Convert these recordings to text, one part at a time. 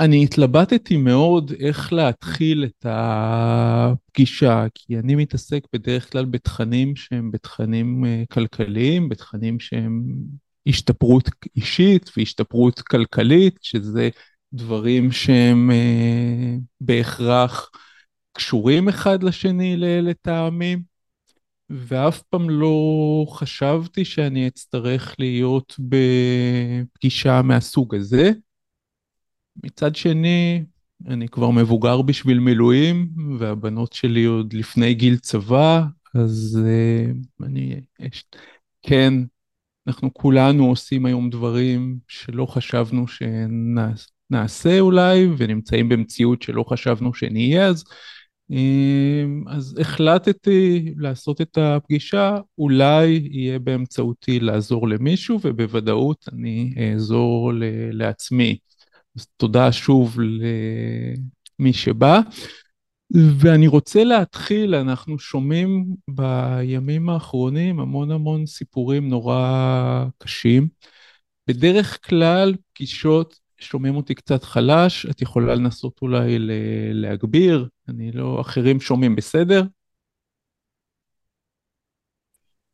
אני התלבטתי מאוד איך להתחיל את הפגישה, כי אני מתעסק בדרך כלל בתכנים שהם בתכנים אה, כלכליים, בתכנים שהם השתפרות אישית והשתפרות כלכלית, שזה דברים שהם אה, בהכרח קשורים אחד לשני לטעמים, ואף פעם לא חשבתי שאני אצטרך להיות בפגישה מהסוג הזה. מצד שני, אני כבר מבוגר בשביל מילואים, והבנות שלי עוד לפני גיל צבא, אז uh, אני, כן, אנחנו כולנו עושים היום דברים שלא חשבנו שנעשה אולי, ונמצאים במציאות שלא חשבנו שנהיה, אז, uh, אז החלטתי לעשות את הפגישה, אולי יהיה באמצעותי לעזור למישהו, ובוודאות אני אעזור לעצמי. אז תודה שוב למי שבא. ואני רוצה להתחיל, אנחנו שומעים בימים האחרונים המון המון סיפורים נורא קשים. בדרך כלל פגישות, שומעים אותי קצת חלש, את יכולה לנסות אולי להגביר, אני לא, אחרים שומעים בסדר?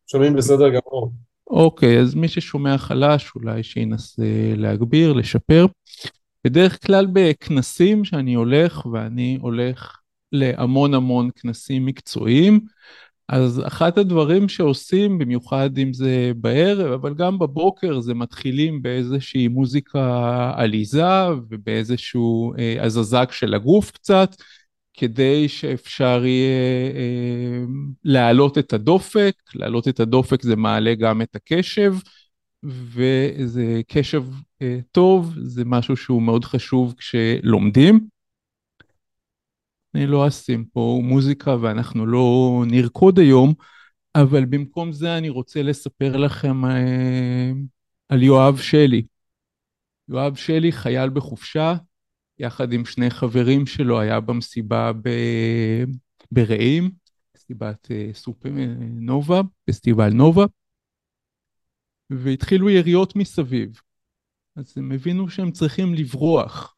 שומעים בסדר גמור. אוקיי, אז מי ששומע חלש אולי שינסה להגביר, לשפר. בדרך כלל בכנסים שאני הולך, ואני הולך להמון המון כנסים מקצועיים, אז אחד הדברים שעושים, במיוחד אם זה בערב, אבל גם בבוקר, זה מתחילים באיזושהי מוזיקה עליזה ובאיזשהו אה, הזזק של הגוף קצת, כדי שאפשר יהיה אה, להעלות את הדופק, להעלות את הדופק זה מעלה גם את הקשב. וזה קשב אה, טוב, זה משהו שהוא מאוד חשוב כשלומדים. אני לא אשים פה מוזיקה ואנחנו לא נרקוד היום, אבל במקום זה אני רוצה לספר לכם אה, על יואב שלי. יואב שלי חייל בחופשה, יחד עם שני חברים שלו, היה במסיבה ב... ברעים, מסיבת אה, סופר נובה, פסטיבל נובה. והתחילו יריות מסביב. אז הם הבינו שהם צריכים לברוח.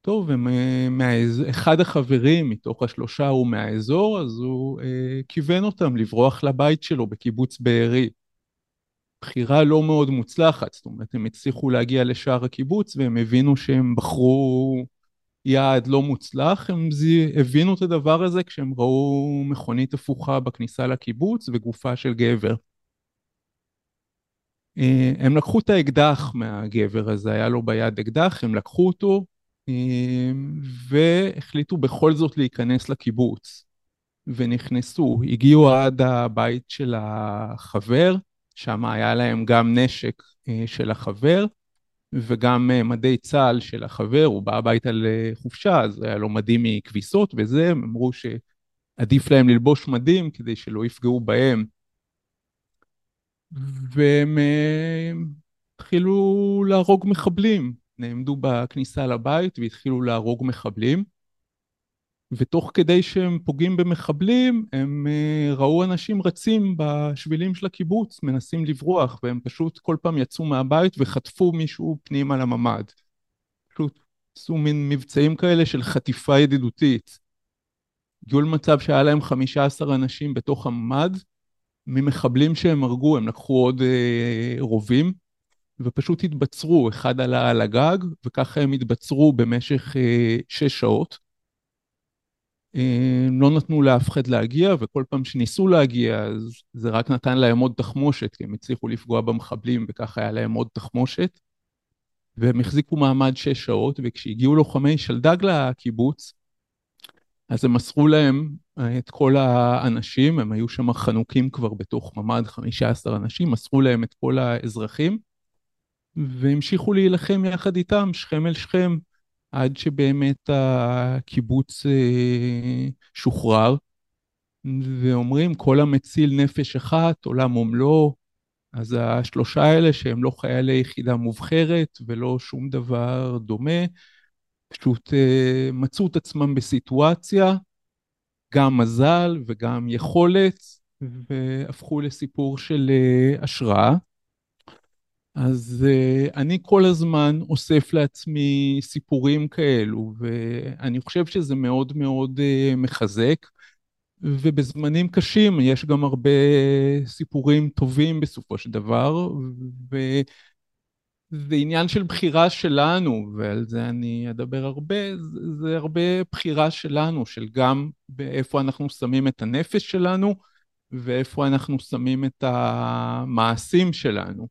טוב, הם, אה, החברים מתוך השלושה הוא מהאזור, אז הוא אה, כיוון אותם לברוח לבית שלו בקיבוץ בארי. בחירה לא מאוד מוצלחת, זאת אומרת, הם הצליחו להגיע לשער הקיבוץ והם הבינו שהם בחרו יעד לא מוצלח, הם זי... הבינו את הדבר הזה כשהם ראו מכונית הפוכה בכניסה לקיבוץ וגופה של גבר. אה, הם לקחו את האקדח מהגבר הזה, היה לו ביד אקדח, הם לקחו אותו אה, והחליטו בכל זאת להיכנס לקיבוץ. ונכנסו, הגיעו עד הבית של החבר, שם היה להם גם נשק אה, של החבר וגם מדי צה"ל של החבר, הוא בא הביתה לחופשה, אז היה לו מדים מכביסות וזה, הם אמרו שעדיף להם ללבוש מדים כדי שלא יפגעו בהם והם אה, התחילו להרוג מחבלים, נעמדו בכניסה לבית והתחילו להרוג מחבלים. ותוך כדי שהם פוגעים במחבלים, הם אה, ראו אנשים רצים בשבילים של הקיבוץ, מנסים לברוח, והם פשוט כל פעם יצאו מהבית וחטפו מישהו פנימה לממ"ד. פשוט עשו מין מבצעים כאלה של חטיפה ידידותית. הגיעו למצב שהיה להם 15 אנשים בתוך הממ"ד, ממחבלים שהם הרגו, הם לקחו עוד אה, רובים ופשוט התבצרו, אחד עלה על הגג וככה הם התבצרו במשך אה, שש שעות. אה, לא נתנו לאף אחד להגיע וכל פעם שניסו להגיע אז זה רק נתן להם עוד תחמושת כי הם הצליחו לפגוע במחבלים וככה היה להם עוד תחמושת. והם החזיקו מעמד שש שעות וכשהגיעו לוחמי שלדג לקיבוץ אז הם מסרו להם אה, את כל האנשים, הם היו שם חנוקים כבר בתוך ממ"ד 15 אנשים, מסרו להם את כל האזרחים והמשיכו להילחם יחד איתם, שכם אל שכם, עד שבאמת הקיבוץ אה, שוחרר. ואומרים, כל המציל נפש אחת, עולם ומלואו. אז השלושה האלה שהם לא חיילי יחידה מובחרת ולא שום דבר דומה, פשוט uh, מצאו את עצמם בסיטואציה, גם מזל וגם יכולת, והפכו לסיפור של uh, השראה. אז uh, אני כל הזמן אוסף לעצמי סיפורים כאלו, ואני חושב שזה מאוד מאוד uh, מחזק, ובזמנים קשים יש גם הרבה סיפורים טובים בסופו של דבר, וזה עניין של בחירה שלנו, ועל זה אני אדבר הרבה, זה, זה הרבה בחירה שלנו, של גם באיפה אנחנו שמים את הנפש שלנו, ואיפה אנחנו שמים את המעשים שלנו.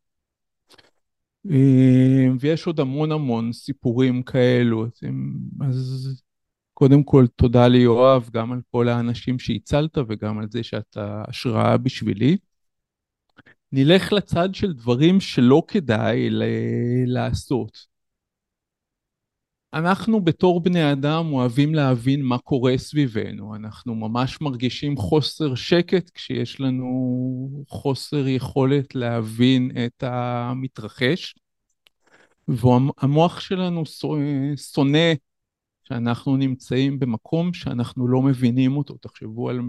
אה, ויש עוד המון המון סיפורים כאלו, אז קודם כל תודה ליואב גם על כל האנשים שהצלת וגם על זה שאתה השראה בשבילי. נלך לצד של דברים שלא כדאי לעשות. אנחנו בתור בני אדם אוהבים להבין מה קורה סביבנו, אנחנו ממש מרגישים חוסר שקט כשיש לנו חוסר יכולת להבין את המתרחש, והמוח שלנו שונא שאנחנו נמצאים במקום שאנחנו לא מבינים אותו. תחשבו על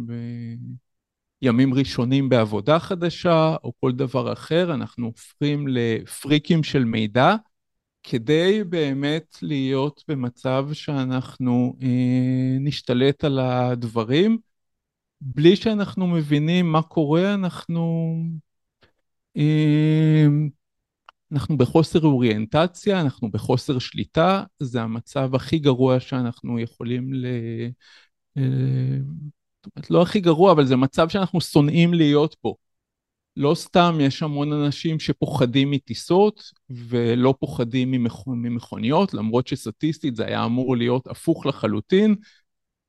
ימים ראשונים בעבודה חדשה או כל דבר אחר, אנחנו הופכים לפריקים של מידע. כדי באמת להיות במצב שאנחנו אה, נשתלט על הדברים, בלי שאנחנו מבינים מה קורה, אנחנו, אה, אנחנו בחוסר אוריינטציה, אנחנו בחוסר שליטה, זה המצב הכי גרוע שאנחנו יכולים ל... אה, זאת אומרת, לא הכי גרוע, אבל זה מצב שאנחנו שונאים להיות בו. לא סתם יש המון אנשים שפוחדים מטיסות ולא פוחדים ממכ... ממכוניות, למרות שסטטיסטית זה היה אמור להיות הפוך לחלוטין.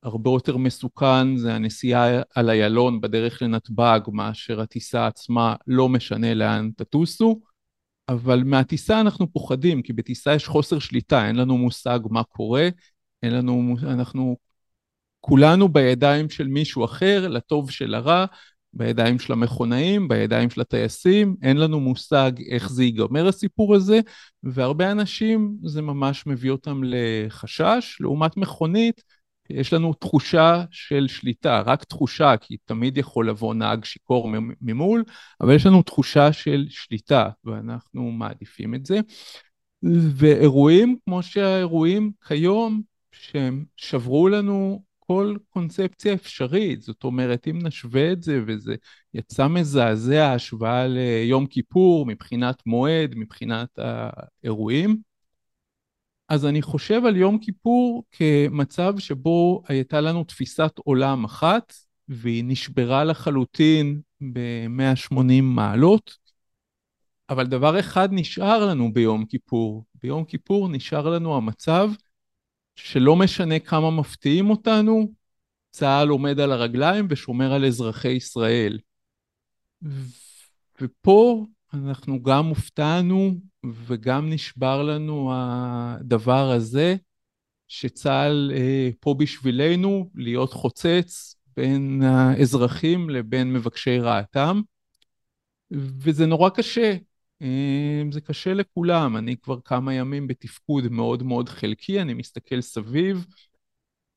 הרבה יותר מסוכן זה הנסיעה על איילון בדרך לנתב"ג מאשר הטיסה עצמה, לא משנה לאן תטוסו. אבל מהטיסה אנחנו פוחדים, כי בטיסה יש חוסר שליטה, אין לנו מושג מה קורה, אין לנו, אנחנו כולנו בידיים של מישהו אחר, לטוב שלרע, בידיים של המכונאים, בידיים של הטייסים, אין לנו מושג איך זה ייגמר הסיפור הזה, והרבה אנשים זה ממש מביא אותם לחשש, לעומת מכונית, יש לנו תחושה של שליטה, רק תחושה, כי תמיד יכול לבוא נהג שיכור ממול, אבל יש לנו תחושה של שליטה, ואנחנו מעדיפים את זה. ואירועים כמו שהאירועים כיום, שהם שברו לנו כל קונספציה אפשרית, זאת אומרת, אם נשווה את זה, וזה יצא מזעזע השוואה ליום כיפור מבחינת מועד, מבחינת האירועים, אז אני חושב על יום כיפור כמצב שבו הייתה לנו תפיסת עולם אחת, והיא נשברה לחלוטין ב-180 מעלות, אבל דבר אחד נשאר לנו ביום כיפור. ביום כיפור נשאר לנו המצב שלא משנה כמה מפתיעים אותנו, צה"ל עומד על הרגליים ושומר על אזרחי ישראל. ופה אנחנו גם הופתענו וגם נשבר לנו הדבר הזה, שצה"ל אה, פה בשבילנו להיות חוצץ בין האזרחים לבין מבקשי רעתם, וזה נורא קשה. אמ, זה קשה לכולם, אני כבר כמה ימים בתפקוד מאוד מאוד חלקי, אני מסתכל סביב,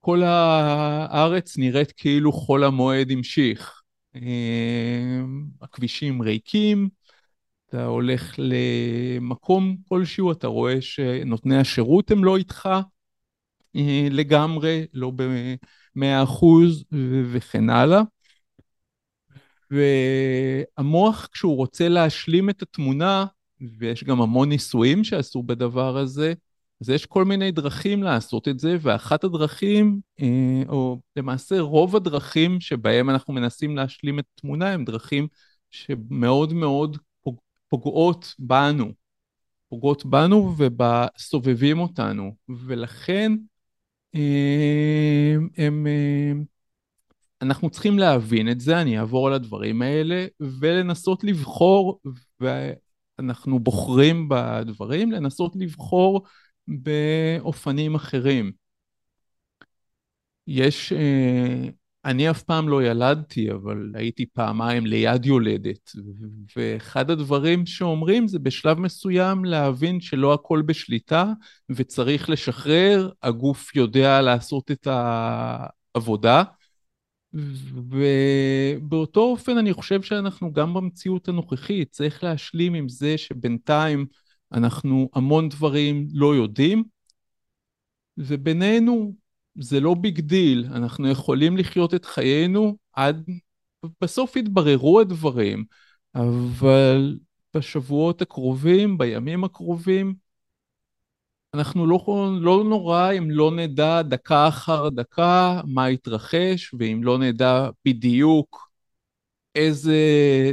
כל הארץ נראית כאילו חול המועד המשיך. אמ, הכבישים ריקים, אתה הולך למקום כלשהו, אתה רואה שנותני השירות הם לא איתך אה, לגמרי, לא במאה אחוז וכן הלאה. והמוח כשהוא רוצה להשלים את התמונה, ויש גם המון ניסויים שעשו בדבר הזה, אז יש כל מיני דרכים לעשות את זה, ואחת הדרכים, אה, או למעשה רוב הדרכים שבהם אנחנו מנסים להשלים את התמונה, הם דרכים שמאוד מאוד פוגעות בנו, פוגעות בנו ובסובבים אותנו, ולכן אה, הם, הם, אה, הם אנחנו צריכים להבין את זה, אני אעבור על הדברים האלה, ולנסות לבחור, ואנחנו בוחרים בדברים, לנסות לבחור באופנים אחרים. יש, אה, אני אף פעם לא ילדתי, אבל הייתי פעמיים ליד יולדת, ואחד הדברים שאומרים זה בשלב מסוים להבין שלא הכל בשליטה וצריך לשחרר, הגוף יודע לעשות את העבודה. ובאותו אופן אני חושב שאנחנו גם במציאות הנוכחית צריך להשלים עם זה שבינתיים אנחנו המון דברים לא יודעים, ובינינו זה לא big deal, אנחנו יכולים לחיות את חיינו עד, בסוף יתבררו הדברים, אבל בשבועות הקרובים, בימים הקרובים, אנחנו לא, לא נורא אם לא נדע דקה אחר דקה מה יתרחש, ואם לא נדע בדיוק איזה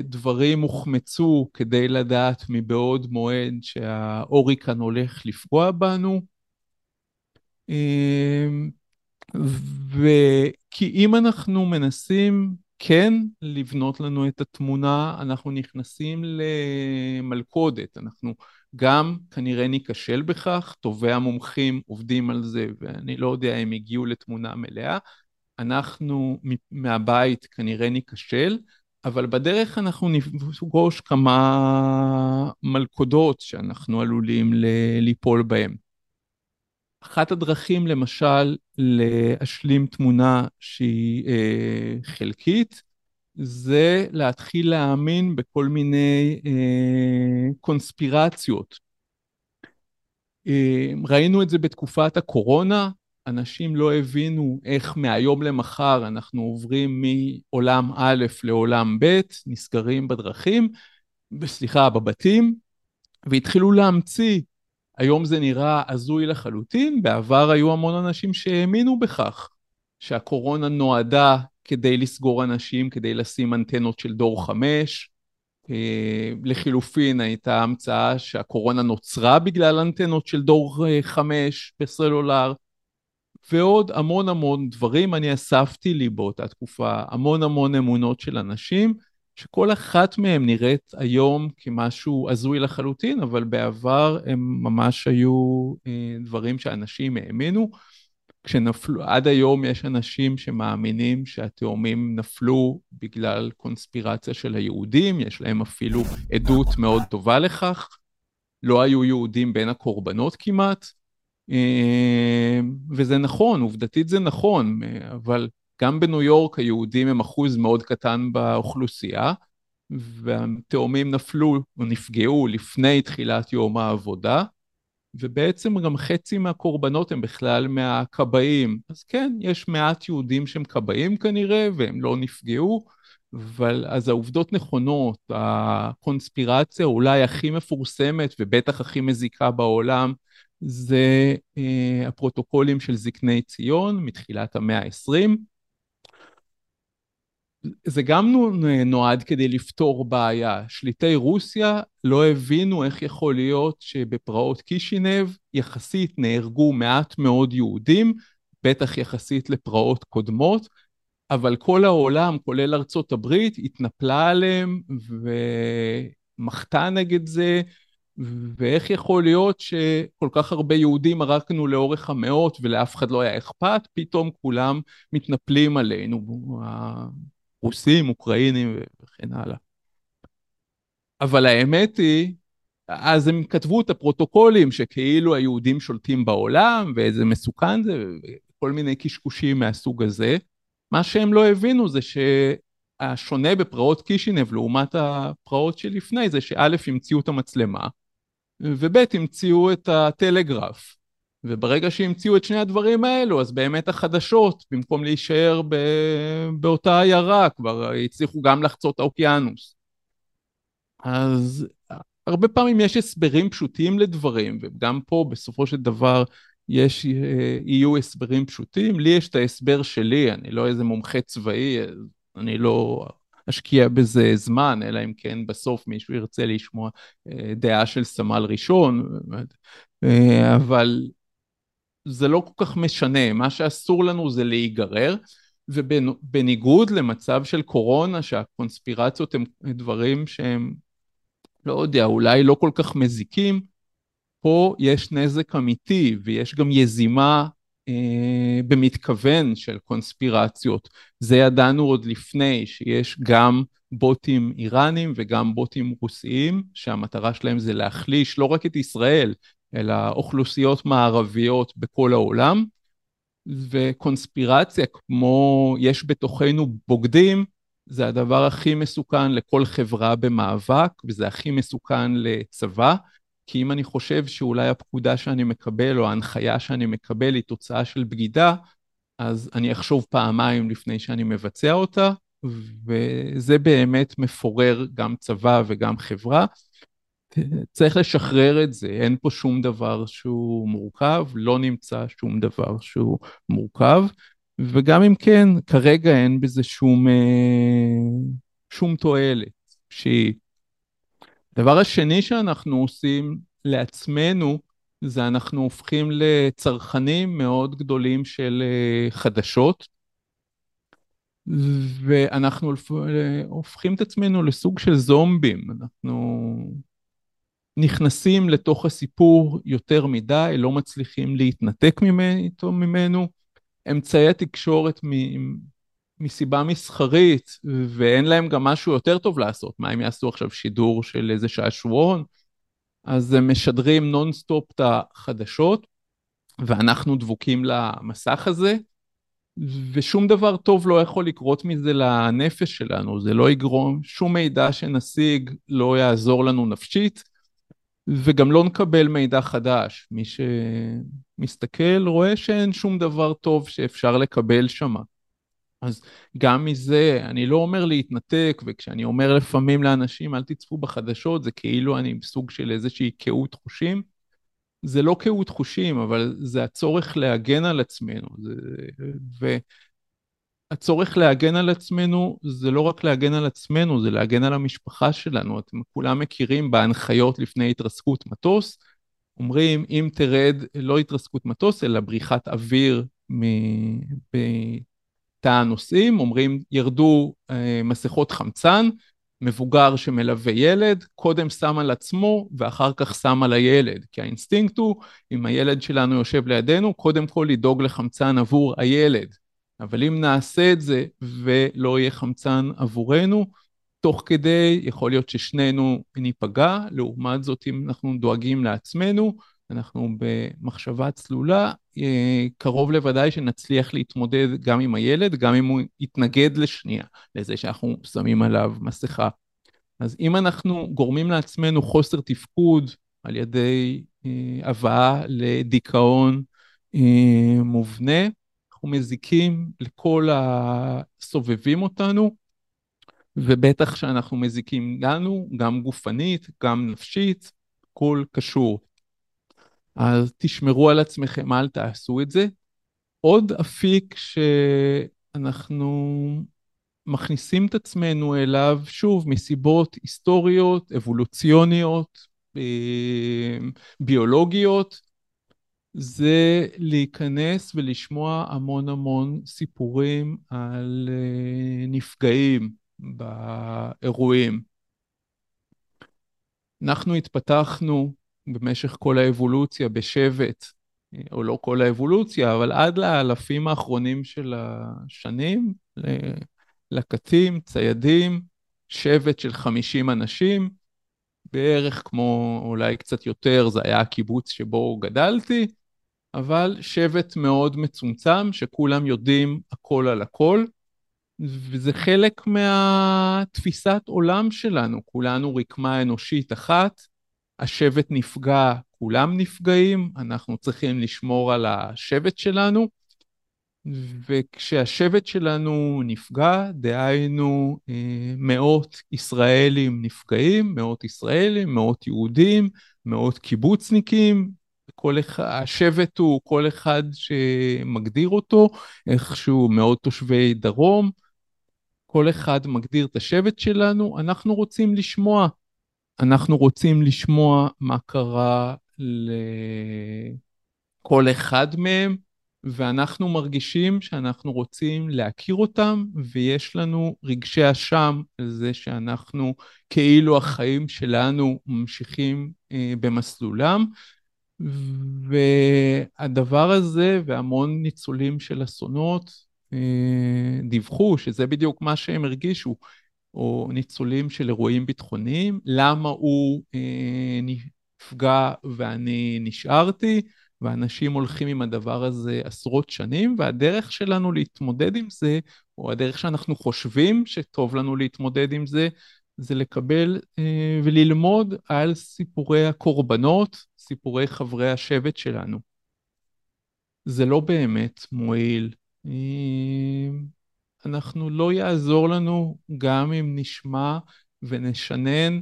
דברים הוחמצו כדי לדעת מבעוד מועד שהאוריקן הולך לפגוע בנו. אמ, וכי אם אנחנו מנסים כן לבנות לנו את התמונה, אנחנו נכנסים למלכודת, אנחנו גם כנראה ניכשל בכך, טובי המומחים עובדים על זה ואני לא יודע אם הגיעו לתמונה מלאה, אנחנו מהבית כנראה ניכשל, אבל בדרך אנחנו נפגוש כמה מלכודות שאנחנו עלולים ליפול בהן. אחת הדרכים למשל להשלים תמונה שהיא אה, חלקית זה להתחיל להאמין בכל מיני אה, קונספירציות. אה, ראינו את זה בתקופת הקורונה, אנשים לא הבינו איך מהיום למחר אנחנו עוברים מעולם א' לעולם ב', נסגרים בדרכים, סליחה, בבתים, והתחילו להמציא היום זה נראה הזוי לחלוטין, בעבר היו המון אנשים שהאמינו בכך, שהקורונה נועדה כדי לסגור אנשים, כדי לשים אנטנות של דור חמש. אה, לחילופין הייתה המצאה שהקורונה נוצרה בגלל אנטנות של דור אה, חמש בסלולר, ועוד המון המון דברים אני אספתי לי באותה תקופה, המון המון אמונות של אנשים, שכל אחת מהן נראית היום כמשהו הזוי לחלוטין, אבל בעבר הם ממש היו אה, דברים שאנשים האמינו. כשנפלו, עד היום יש אנשים שמאמינים שהתאומים נפלו בגלל קונספירציה של היהודים, יש להם אפילו עדות מאוד טובה לכך. לא היו יהודים בין הקורבנות כמעט, אה, וזה נכון, עובדתית זה נכון, אבל גם בניו יורק היהודים הם אחוז מאוד קטן באוכלוסייה, והתאומים נפלו או נפגעו לפני תחילת יום העבודה, ובעצם גם חצי מהקורבנות הם בכלל מהכבאים. אז כן, יש מעט יהודים שהם כבאים כנראה, והם לא נפגעו, אבל אז העובדות נכונות, הקונספירציה אולי הכי מפורסמת ובטח הכי מזיקה בעולם, זה אה, הפרוטוקולים של זקני ציון מתחילת המאה ה-20. זה גם נועד כדי לפתור בעיה. שליטי רוסיה לא הבינו איך יכול להיות שבפרעות קישינב יחסית נהרגו מעט מאוד יהודים, בטח יחסית לפרעות קודמות, אבל כל העולם, כולל ארצות הברית, התנפלה עליהם ומחתה נגד זה, ואיך יכול להיות שכל כך הרבה יהודים הרגנו לאורך המאות ולאף אחד לא היה אכפת, פתאום כולם מתנפלים עלינו. רוסים, אוקראינים וכן הלאה. אבל האמת היא, אז הם כתבו את הפרוטוקולים שכאילו היהודים שולטים בעולם ואיזה מסוכן זה וכל מיני קשקושים מהסוג הזה. מה שהם לא הבינו זה שהשונה בפרעות קישינב לעומת הפרעות שלפני זה שא' המציאו את המצלמה וב' המציאו את הטלגרף. וברגע שהמציאו את שני הדברים האלו, אז באמת החדשות, במקום להישאר ב... באותה עיירה, כבר הצליחו גם לחצות האוקיינוס. אז הרבה פעמים יש הסברים פשוטים לדברים, וגם פה בסופו של דבר יש, יהיו הסברים פשוטים. לי יש את ההסבר שלי, אני לא איזה מומחה צבאי, אני לא אשקיע בזה זמן, אלא אם כן בסוף מישהו ירצה לשמוע אה, דעה של סמל ראשון, אה, אבל זה לא כל כך משנה, מה שאסור לנו זה להיגרר, ובניגוד למצב של קורונה, שהקונספירציות הם דברים שהם, לא יודע, אולי לא כל כך מזיקים, פה יש נזק אמיתי ויש גם יזימה אה, במתכוון של קונספירציות. זה ידענו עוד לפני שיש גם בוטים איראנים וגם בוטים רוסיים, שהמטרה שלהם זה להחליש לא רק את ישראל, אלא אוכלוסיות מערביות בכל העולם. וקונספירציה כמו יש בתוכנו בוגדים, זה הדבר הכי מסוכן לכל חברה במאבק, וזה הכי מסוכן לצבא, כי אם אני חושב שאולי הפקודה שאני מקבל או ההנחיה שאני מקבל היא תוצאה של בגידה, אז אני אחשוב פעמיים לפני שאני מבצע אותה, וזה באמת מפורר גם צבא וגם חברה. צריך לשחרר את זה, אין פה שום דבר שהוא מורכב, לא נמצא שום דבר שהוא מורכב, וגם אם כן, כרגע אין בזה שום, אה, שום תועלת. הדבר השני שאנחנו עושים לעצמנו, זה אנחנו הופכים לצרכנים מאוד גדולים של אה, חדשות, ואנחנו הופכים את עצמנו לסוג של זומבים, אנחנו נכנסים לתוך הסיפור יותר מדי, לא מצליחים להתנתק ממנו, ממנו. אמצעי התקשורת מ- מסיבה מסחרית, ואין להם גם משהו יותר טוב לעשות, מה הם יעשו עכשיו שידור של איזה שעשועון? אז הם משדרים נונסטופ את החדשות, ואנחנו דבוקים למסך הזה, ושום דבר טוב לא יכול לקרות מזה לנפש שלנו, זה לא יגרום, שום מידע שנשיג לא יעזור לנו נפשית, וגם לא נקבל מידע חדש. מי שמסתכל רואה שאין שום דבר טוב שאפשר לקבל שמה. אז גם מזה, אני לא אומר להתנתק, וכשאני אומר לפעמים לאנשים אל תצפו בחדשות, זה כאילו אני בסוג של איזושהי קהות חושים. זה לא קהות חושים, אבל זה הצורך להגן על עצמנו. זה, והצורך להגן על עצמנו זה לא רק להגן על עצמנו, זה להגן על המשפחה שלנו. אתם כולם מכירים בהנחיות לפני התרסקות מטוס, אומרים אם תרד, לא התרסקות מטוס, אלא בריחת אוויר בתא הנוסעים, אומרים ירדו אה, מסכות חמצן, מבוגר שמלווה ילד, קודם שם על עצמו ואחר כך שם על הילד. כי האינסטינקט הוא, אם הילד שלנו יושב לידינו, קודם כל לדאוג לחמצן עבור הילד. אבל אם נעשה את זה ולא יהיה חמצן עבורנו, תוך כדי יכול להיות ששנינו ניפגע, לעומת זאת אם אנחנו דואגים לעצמנו, אנחנו במחשבה צלולה, אה, קרוב לוודאי שנצליח להתמודד גם עם הילד, גם אם הוא יתנגד לשנייה לזה שאנחנו שמים עליו מסכה. אז אם אנחנו גורמים לעצמנו חוסר תפקוד על ידי אה, הבאה לדיכאון אה, מובנה, מזיקים לכל הסובבים אותנו, ובטח שאנחנו מזיקים לנו, גם גופנית, גם נפשית, הכל קשור. אז תשמרו על עצמכם, אל תעשו את זה. עוד אפיק שאנחנו מכניסים את עצמנו אליו, שוב, מסיבות היסטוריות, אבולוציוניות, אה, ביולוגיות, זה להיכנס ולשמוע המון המון סיפורים על אה, נפגעים באירועים. אנחנו התפתחנו במשך כל האבולוציה בשבט, או לא כל האבולוציה, אבל עד לאלפים האחרונים של השנים, לקטים, ציידים, שבט של 50 אנשים, בערך כמו אולי קצת יותר, זה היה הקיבוץ שבו גדלתי, אבל שבט מאוד מצומצם, שכולם יודעים הכל על הכל, וזה חלק מהתפיסת עולם שלנו, כולנו רקמה אנושית אחת, השבט נפגע, כולם נפגעים, אנחנו צריכים לשמור על השבט שלנו, וכשהשבט שלנו נפגע, דהיינו אה, מאות ישראלים נפגעים, מאות ישראלים, מאות יהודים, מאות קיבוצניקים, כל אחד, השבט הוא כל אחד שמגדיר אותו, איכשהו מאות תושבי דרום, כל אחד מגדיר את השבט שלנו, אנחנו רוצים לשמוע. אנחנו רוצים לשמוע מה קרה לכל אחד מהם, ואנחנו מרגישים שאנחנו רוצים להכיר אותם, ויש לנו רגשי אשם על זה שאנחנו, כאילו החיים שלנו ממשיכים אה, במסלולם. והדבר הזה, והמון ניצולים של אסונות, אה, דיווחו שזה בדיוק מה שהם הרגישו, או ניצולים של אירועים ביטחוניים, למה הוא אה, נפגע ואני נשארתי, ואנשים הולכים עם הדבר הזה עשרות שנים, והדרך שלנו להתמודד עם זה, או הדרך שאנחנו חושבים שטוב לנו להתמודד עם זה, זה לקבל אה, וללמוד על סיפורי הקורבנות, סיפורי חברי השבט שלנו. זה לא באמת מועיל. אה, אנחנו לא יעזור לנו גם אם נשמע ונשנן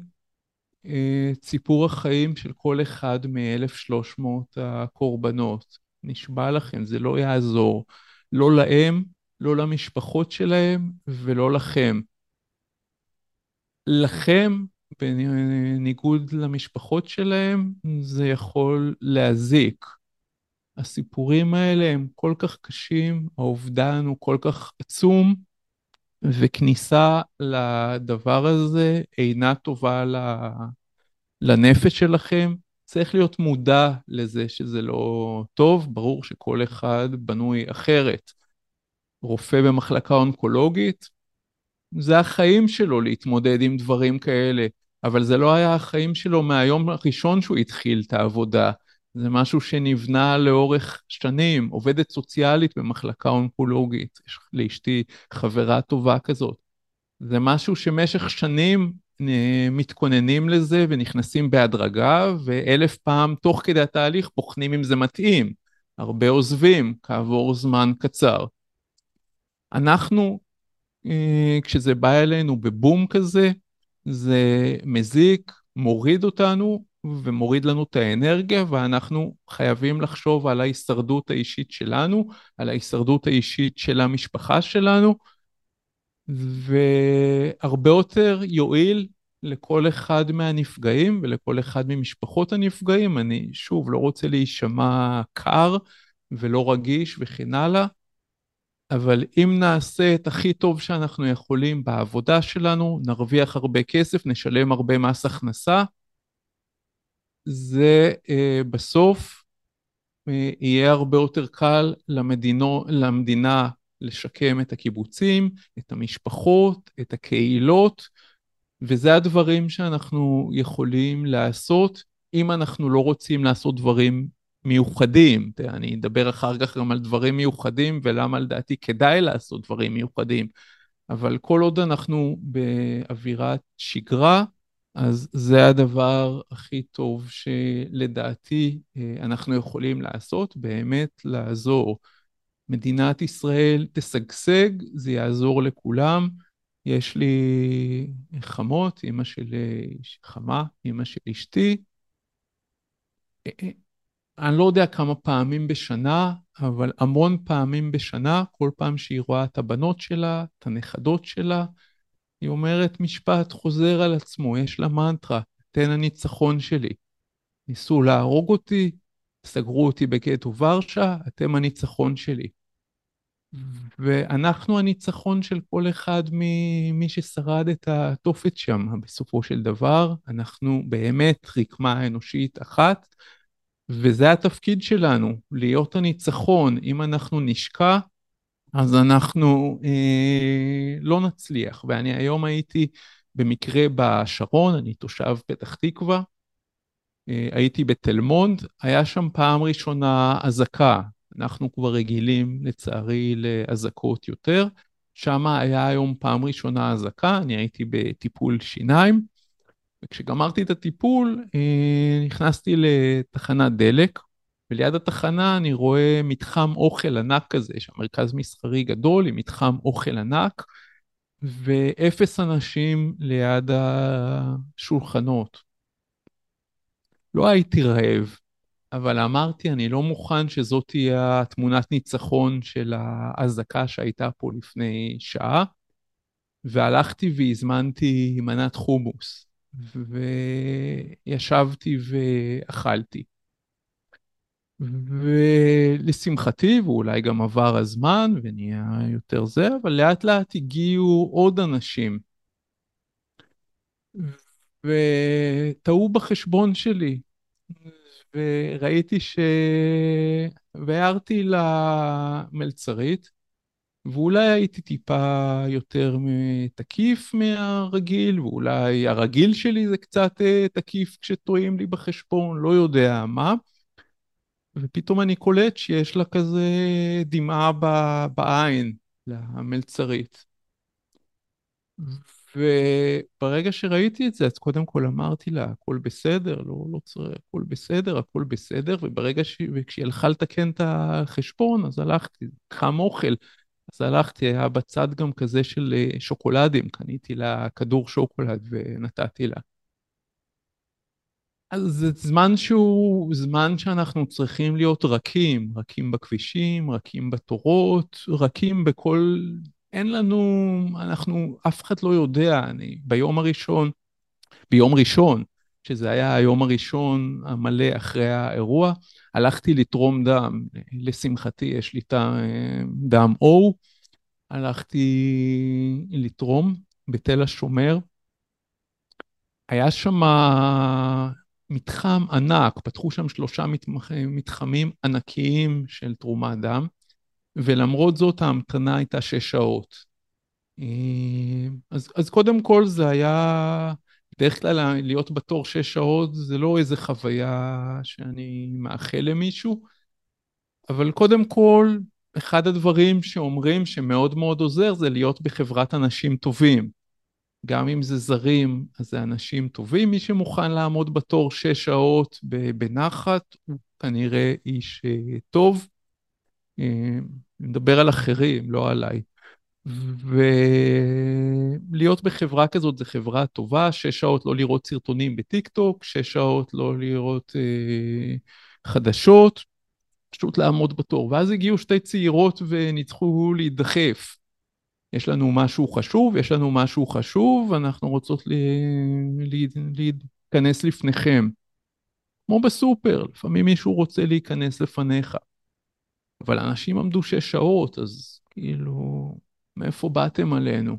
את סיפור החיים של כל אחד מ-1,300 הקורבנות. נשבע לכם, זה לא יעזור. לא להם, לא למשפחות שלהם ולא לכם. לכם, בניגוד למשפחות שלהם, זה יכול להזיק. הסיפורים האלה הם כל כך קשים, האובדן הוא כל כך עצום, וכניסה לדבר הזה אינה טובה לנפש שלכם. צריך להיות מודע לזה שזה לא טוב, ברור שכל אחד בנוי אחרת. רופא במחלקה אונקולוגית, זה החיים שלו להתמודד עם דברים כאלה, אבל זה לא היה החיים שלו מהיום הראשון שהוא התחיל את העבודה. זה משהו שנבנה לאורך שנים, עובדת סוציאלית במחלקה אונקולוגית, יש לאשתי חברה טובה כזאת. זה משהו שמשך שנים אה, מתכוננים לזה ונכנסים בהדרגה, ואלף פעם תוך כדי התהליך בוחנים אם זה מתאים. הרבה עוזבים כעבור זמן קצר. אנחנו, אה, כשזה בא אלינו בבום כזה, זה מזיק, מוריד אותנו, ומוריד לנו את האנרגיה, ואנחנו חייבים לחשוב על ההישרדות האישית שלנו, על ההישרדות האישית של המשפחה שלנו, והרבה יותר יועיל לכל אחד מהנפגעים ולכל אחד ממשפחות הנפגעים. אני שוב לא רוצה להישמע קר ולא רגיש וכן הלאה, אבל אם נעשה את הכי טוב שאנחנו יכולים בעבודה שלנו, נרוויח הרבה כסף, נשלם הרבה מס הכנסה, זה אה, בסוף אה, יהיה הרבה יותר קל למדינו, למדינה לשקם את הקיבוצים, את המשפחות, את הקהילות, וזה הדברים שאנחנו יכולים לעשות אם אנחנו לא רוצים לעשות דברים מיוחדים. אני אדבר אחר כך גם על דברים מיוחדים ולמה לדעתי כדאי לעשות דברים מיוחדים. אבל כל עוד אנחנו באווירת שגרה, אז זה הדבר הכי טוב שלדעתי אה, אנחנו יכולים לעשות, באמת לעזור. מדינת ישראל תשגשג, זה יעזור לכולם. יש לי חמות, אימא של חמה, אימא של אשתי. אני לא יודע כמה פעמים בשנה, אבל המון פעמים בשנה, כל פעם שהיא רואה את הבנות שלה, את הנכדות שלה, היא אומרת משפט חוזר על עצמו, יש לה מנטרה, תן הניצחון שלי. ניסו להרוג אותי, סגרו אותי בגטו ורשה, אתם הניצחון שלי. ואנחנו הניצחון של כל אחד ממי ששרד את התופת שם. בסופו של דבר, אנחנו באמת רקמה אנושית אחת, וזה התפקיד שלנו, להיות הניצחון. אם אנחנו נשקע, אז אנחנו אה, לא נצליח. ואני היום הייתי במקרה בשרון, אני תושב פתח תקווה, אה, הייתי בתל מונד, היה שם פעם ראשונה אזעקה. אנחנו כבר רגילים לצערי לאזעקות יותר. שם היה היום פעם ראשונה אזעקה, אני הייתי בטיפול שיניים, וכשגמרתי את הטיפול אה, נכנסתי לתחנת דלק, וליד התחנה אני רואה מתחם אוכל ענק כזה, יש שם מרכז מסחרי גדול עם מתחם אוכל ענק, ואפס אנשים ליד השולחנות. לא הייתי רעב, אבל אמרתי, אני לא מוכן שזאת תהיה התמונת ניצחון של האזעקה שהייתה פה לפני שעה, והלכתי והזמנתי מנת חומוס, וישבתי ואכלתי. ולשמחתי, ואולי גם עבר הזמן ונהיה יותר זה, אבל לאט לאט הגיעו עוד אנשים. וטעו בחשבון שלי, וראיתי ש... והערתי למלצרית, ואולי הייתי טיפה יותר תקיף מהרגיל, ואולי הרגיל שלי זה קצת אה, תקיף כשטועים לי בחשבון, לא יודע מה. ופתאום אני קולט שיש לה כזה דמעה בעין, למלצרית. וברגע שראיתי את זה, אז קודם כל אמרתי לה, הכל בסדר, לא, לא צריך, הכל בסדר, הכל בסדר, וברגע ש... וכשהיא הלכה לתקן את החשבון, אז הלכתי, חם אוכל, אז הלכתי, היה בצד גם כזה של אה, שוקולדים, קניתי לה כדור שוקולד ונתתי לה. אז זה זמן שהוא זמן שאנחנו צריכים להיות רכים, רכים בכבישים, רכים בתורות, רכים בכל... אין לנו, אנחנו, אף אחד לא יודע, אני ביום הראשון, ביום ראשון, שזה היה היום הראשון המלא אחרי האירוע, הלכתי לתרום דם, לשמחתי יש לי דם O, הלכתי לתרום בתל השומר, היה שם מתחם ענק, פתחו שם שלושה. מתחמים ענקיים של תרומת דם, ולמרות זאת ההמתנה הייתה שש שעות. אה, אז, אז קודם כל זה היה, בדרך כלל להיות בתור שש שעות זה לא איזה חוויה שאני מאחל למישהו, אבל קודם כל, אחד הדברים שאומרים שמאוד מאוד עוזר זה להיות בחברת אנשים טובים. גם אם זה זרים, אז זה אנשים טובים. מי שמוכן לעמוד בתור שש שעות בנחת, הוא כנראה איש אה, טוב. אני אה, מדבר על אחרים, לא עליי. ולהיות בחברה כזאת זה חברה טובה, שש שעות לא לראות סרטונים בטיק טוק, שש שעות לא לראות אה, חדשות, פשוט לעמוד בתור. ואז הגיעו שתי צעירות וניצחו להידחף. יש לנו משהו חשוב, יש לנו משהו חשוב, אנחנו רוצות להיכנס לפניכם. כמו בסופר, לפעמים מישהו רוצה להיכנס לפניך. אבל אנשים עמדו שש שעות, אז כאילו, מאיפה באתם עלינו?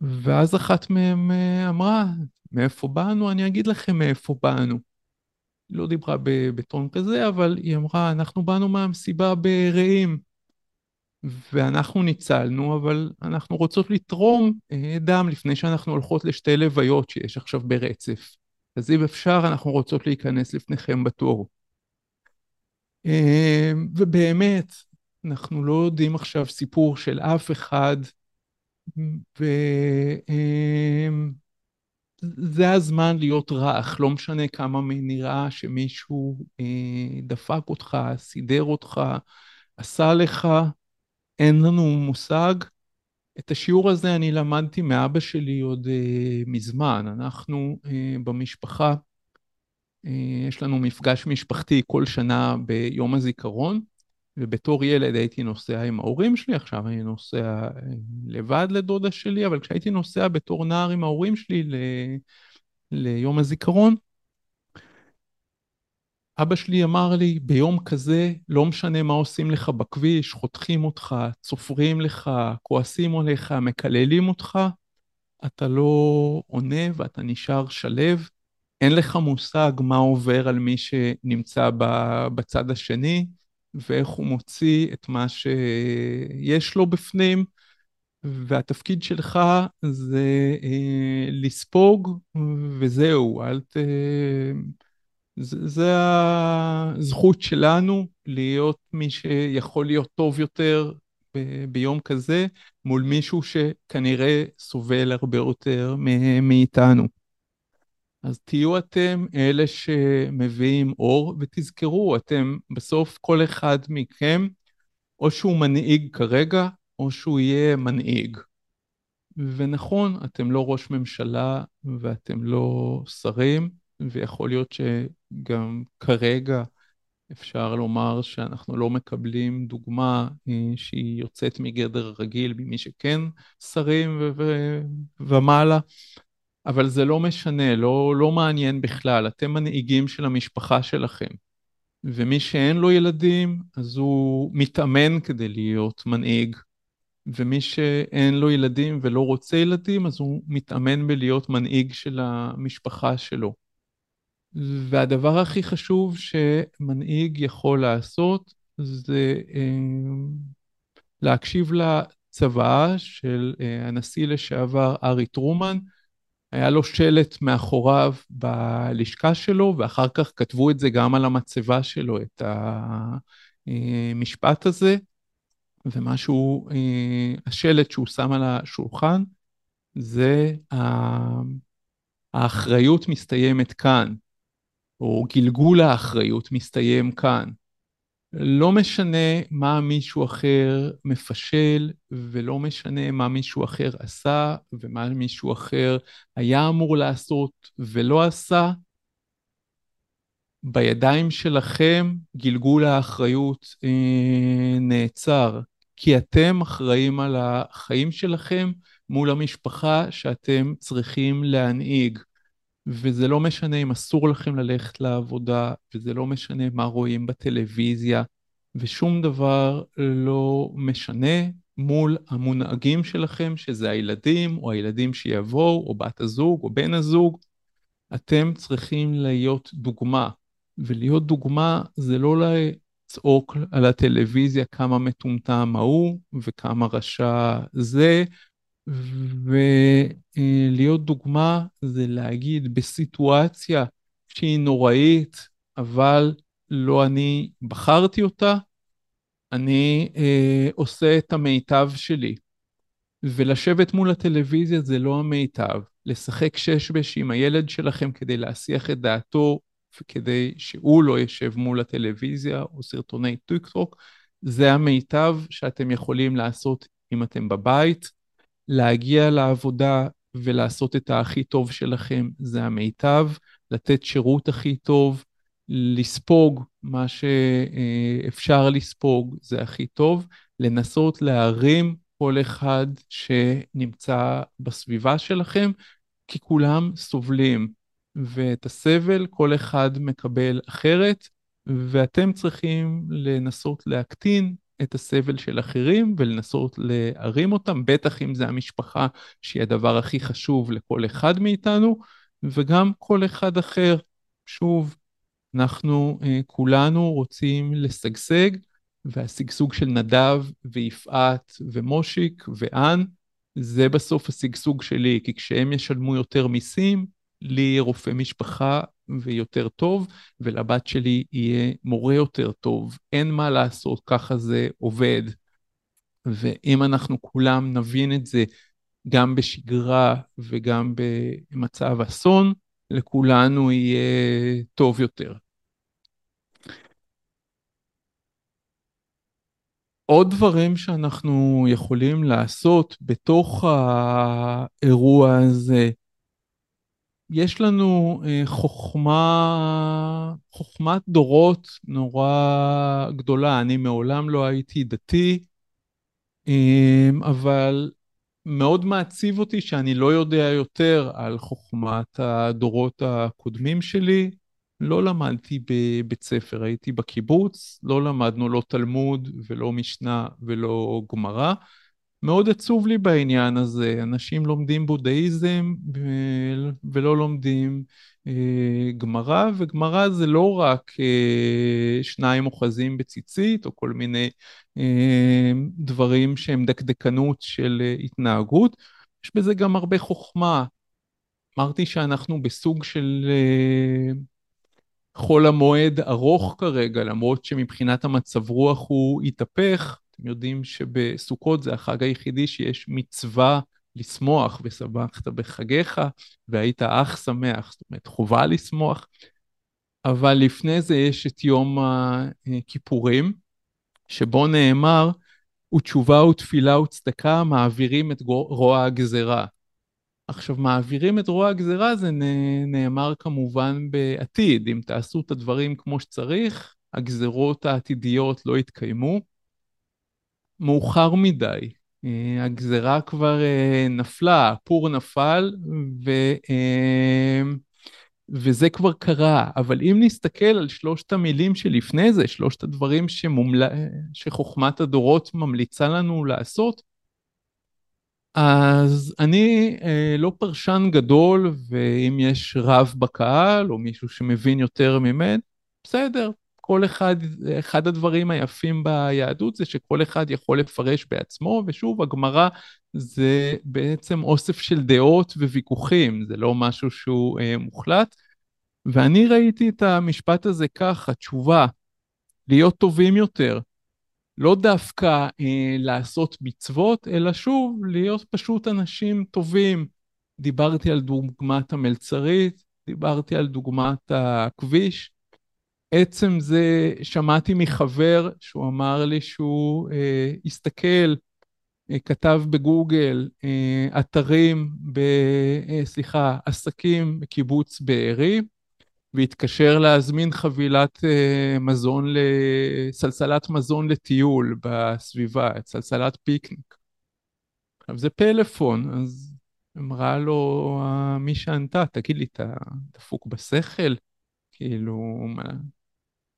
ואז אחת מהם אה, אמרה, מאיפה באנו? אני אגיד לכם מאיפה באנו. היא לא דיברה בטון כזה, אבל היא אמרה, אנחנו באנו מהמסיבה ברעים. ואנחנו ניצלנו, אבל אנחנו רוצות לתרום אה, דם לפני שאנחנו הולכות לשתי לוויות שיש עכשיו ברצף. אז אם אפשר, אנחנו רוצות להיכנס לפניכם בתור. אה, ובאמת, אנחנו לא יודעים עכשיו סיפור של אף אחד, וזה אה, הזמן להיות רך, לא משנה כמה נראה שמישהו דפק אותך, סידר אותך, עשה לך, אין לנו מושג. את השיעור הזה אני למדתי מאבא שלי עוד uh, מזמן. אנחנו uh, במשפחה, uh, יש לנו מפגש משפחתי כל שנה ביום הזיכרון, ובתור ילד הייתי נוסע עם ההורים שלי, עכשיו אני נוסע לבד לדודה שלי, אבל כשהייתי נוסע בתור נער עם ההורים שלי ל... ליום הזיכרון, אבא שלי אמר לי, ביום כזה, לא משנה מה עושים לך בכביש, חותכים אותך, צופרים לך, כועסים עליך, מקללים אותך, אתה לא עונה ואתה נשאר שלב. אין לך מושג מה עובר על מי שנמצא בצד השני, ואיך הוא מוציא את מה שיש לו בפנים, והתפקיד שלך זה אה, לספוג, וזהו, אל ת... זה הזכות שלנו להיות מי שיכול להיות טוב יותר ב- ביום כזה מול מישהו שכנראה סובל הרבה יותר מאיתנו. אז תהיו אתם אלה שמביאים אור, ותזכרו, אתם בסוף כל אחד מכם, או שהוא מנהיג כרגע, או שהוא יהיה מנהיג. ונכון, אתם לא ראש ממשלה ואתם לא שרים, ויכול להיות שגם כרגע אפשר לומר שאנחנו לא מקבלים דוגמה אה, שהיא יוצאת מגדר הרגיל ממי שכן שרים ו- ו- ומעלה, אבל זה לא משנה, לא, לא מעניין בכלל, אתם מנהיגים של המשפחה שלכם. ומי שאין לו ילדים, אז הוא מתאמן כדי להיות מנהיג. ומי שאין לו ילדים ולא רוצה ילדים, אז הוא מתאמן בלהיות מנהיג של המשפחה שלו. והדבר הכי חשוב שמנהיג יכול לעשות זה אה, להקשיב לצוואה של אה, הנשיא לשעבר ארי טרומן, היה לו שלט מאחוריו בלשכה שלו, ואחר כך כתבו את זה גם על המצבה שלו, את המשפט הזה, ומשהו, השלט שהוא שם על השולחן, זה האחריות מסתיימת כאן, או גלגול האחריות מסתיים כאן. לא משנה מה מישהו אחר מפשל, ולא משנה מה מישהו אחר עשה, ומה מישהו אחר היה אמור לעשות ולא עשה, בידיים שלכם גלגול האחריות אה, נעצר, כי אתם אחראים על החיים שלכם מול המשפחה שאתם צריכים להנהיג. וזה לא משנה אם אסור לכם ללכת לעבודה, וזה לא משנה מה רואים בטלוויזיה, ושום דבר לא משנה מול המונהגים שלכם, שזה הילדים, או הילדים שיבואו, או בת הזוג, או בן הזוג. אתם צריכים להיות דוגמה, ולהיות דוגמה זה לא לצעוק על הטלוויזיה כמה מטומטם ההוא, וכמה רשע זה, ולהיות דוגמה זה להגיד בסיטואציה שהיא נוראית, אבל לא אני בחרתי אותה, אני אה, עושה את המיטב שלי. ולשבת מול הטלוויזיה זה לא המיטב. לשחק שש-בש עם הילד שלכם כדי להסיח את דעתו וכדי שהוא לא ישב מול הטלוויזיה או סרטוני טיק טוק, זה המיטב שאתם יכולים לעשות אם אתם בבית. להגיע לעבודה ולעשות את הכי טוב שלכם זה המיטב, לתת שירות הכי טוב, לספוג מה שאפשר לספוג זה הכי טוב, לנסות להרים כל אחד שנמצא בסביבה שלכם, כי כולם סובלים, ואת הסבל כל אחד מקבל אחרת, ואתם צריכים לנסות להקטין את הסבל של אחרים ולנסות להרים אותם, בטח אם זה המשפחה שהיא הדבר הכי חשוב לכל אחד מאיתנו, וגם כל אחד אחר. שוב, אנחנו uh, כולנו רוצים לשגשג, והשגשוג של נדב ויפעת ומושיק ואן, זה בסוף השגשוג שלי, כי כשהם ישלמו יותר מיסים, לי רופא משפחה ויותר טוב, ולבת שלי יהיה מורה יותר טוב. אין מה לעשות, ככה זה עובד. ואם אנחנו כולם נבין את זה גם בשגרה וגם במצב אסון, לכולנו יהיה טוב יותר. עוד דברים שאנחנו יכולים לעשות בתוך האירוע הזה, יש לנו אה, חוכמה, חוכמת דורות נורא גדולה. אני מעולם לא הייתי דתי, אה, אבל מאוד מעציב אותי שאני לא יודע יותר על חוכמת הדורות הקודמים שלי. לא למדתי בבית ספר, הייתי בקיבוץ, לא למדנו לא תלמוד ולא משנה ולא גמרא. מאוד עצוב לי בעניין הזה, אנשים לומדים בודהיזם ולא לומדים אה, גמרא, וגמרא זה לא רק אה, שניים אוחזים בציצית או כל מיני אה, דברים שהם דקדקנות של התנהגות, יש בזה גם הרבה חוכמה. אמרתי שאנחנו בסוג של חול המועד ארוך כרגע, למרות שמבחינת המצב רוח הוא התהפך. יודעים שבסוכות זה החג היחידי שיש מצווה לשמוח, ושמחת בחגיך, והיית אח שמח, זאת אומרת, חובה לשמוח. אבל לפני זה יש את יום הכיפורים, שבו נאמר, ותשובה ותפילה וצדקה מעבירים את רוע הגזרה. עכשיו, מעבירים את רוע הגזרה זה נאמר כמובן בעתיד. אם תעשו את הדברים כמו שצריך, הגזרות העתידיות לא יתקיימו. מאוחר מדי. אה, הגזרה כבר אה, נפלה, הפור נפל, ו... אה, וזה כבר קרה. אבל אם נסתכל על שלושת המילים שלפני זה, שלושת הדברים שמומל... שחוכמת הדורות ממליצה לנו לעשות, אז אני אה, לא פרשן גדול, ואם יש רב בקהל או מישהו שמבין יותר ממני, בסדר, כל אחד, אחד הדברים היפים ביהדות זה שכל אחד יכול לפרש בעצמו, ושוב, הגמרא זה בעצם אוסף של דעות וויכוחים, זה לא משהו שהוא אה, מוחלט. ואני ראיתי את המשפט הזה כך, התשובה, להיות טובים יותר. לא דווקא אה, לעשות מצוות, אלא שוב, להיות פשוט אנשים טובים. דיברתי על דוגמת המלצרית, דיברתי על דוגמת הכביש. עצם זה, שמעתי מחבר שהוא אמר לי שהוא אה, הסתכל, אה, כתב בגוגל אה, אתרים, ב, אה, סליחה, עסקים בקיבוץ בארי, והתקשר להזמין חבילת uh, מזון, סלסלת מזון לטיול בסביבה, את סלסלת פיקניק. עכשיו זה פלאפון, אז אמרה לו מי שענתה, תגיד לי, אתה דפוק בשכל? כאילו, מה,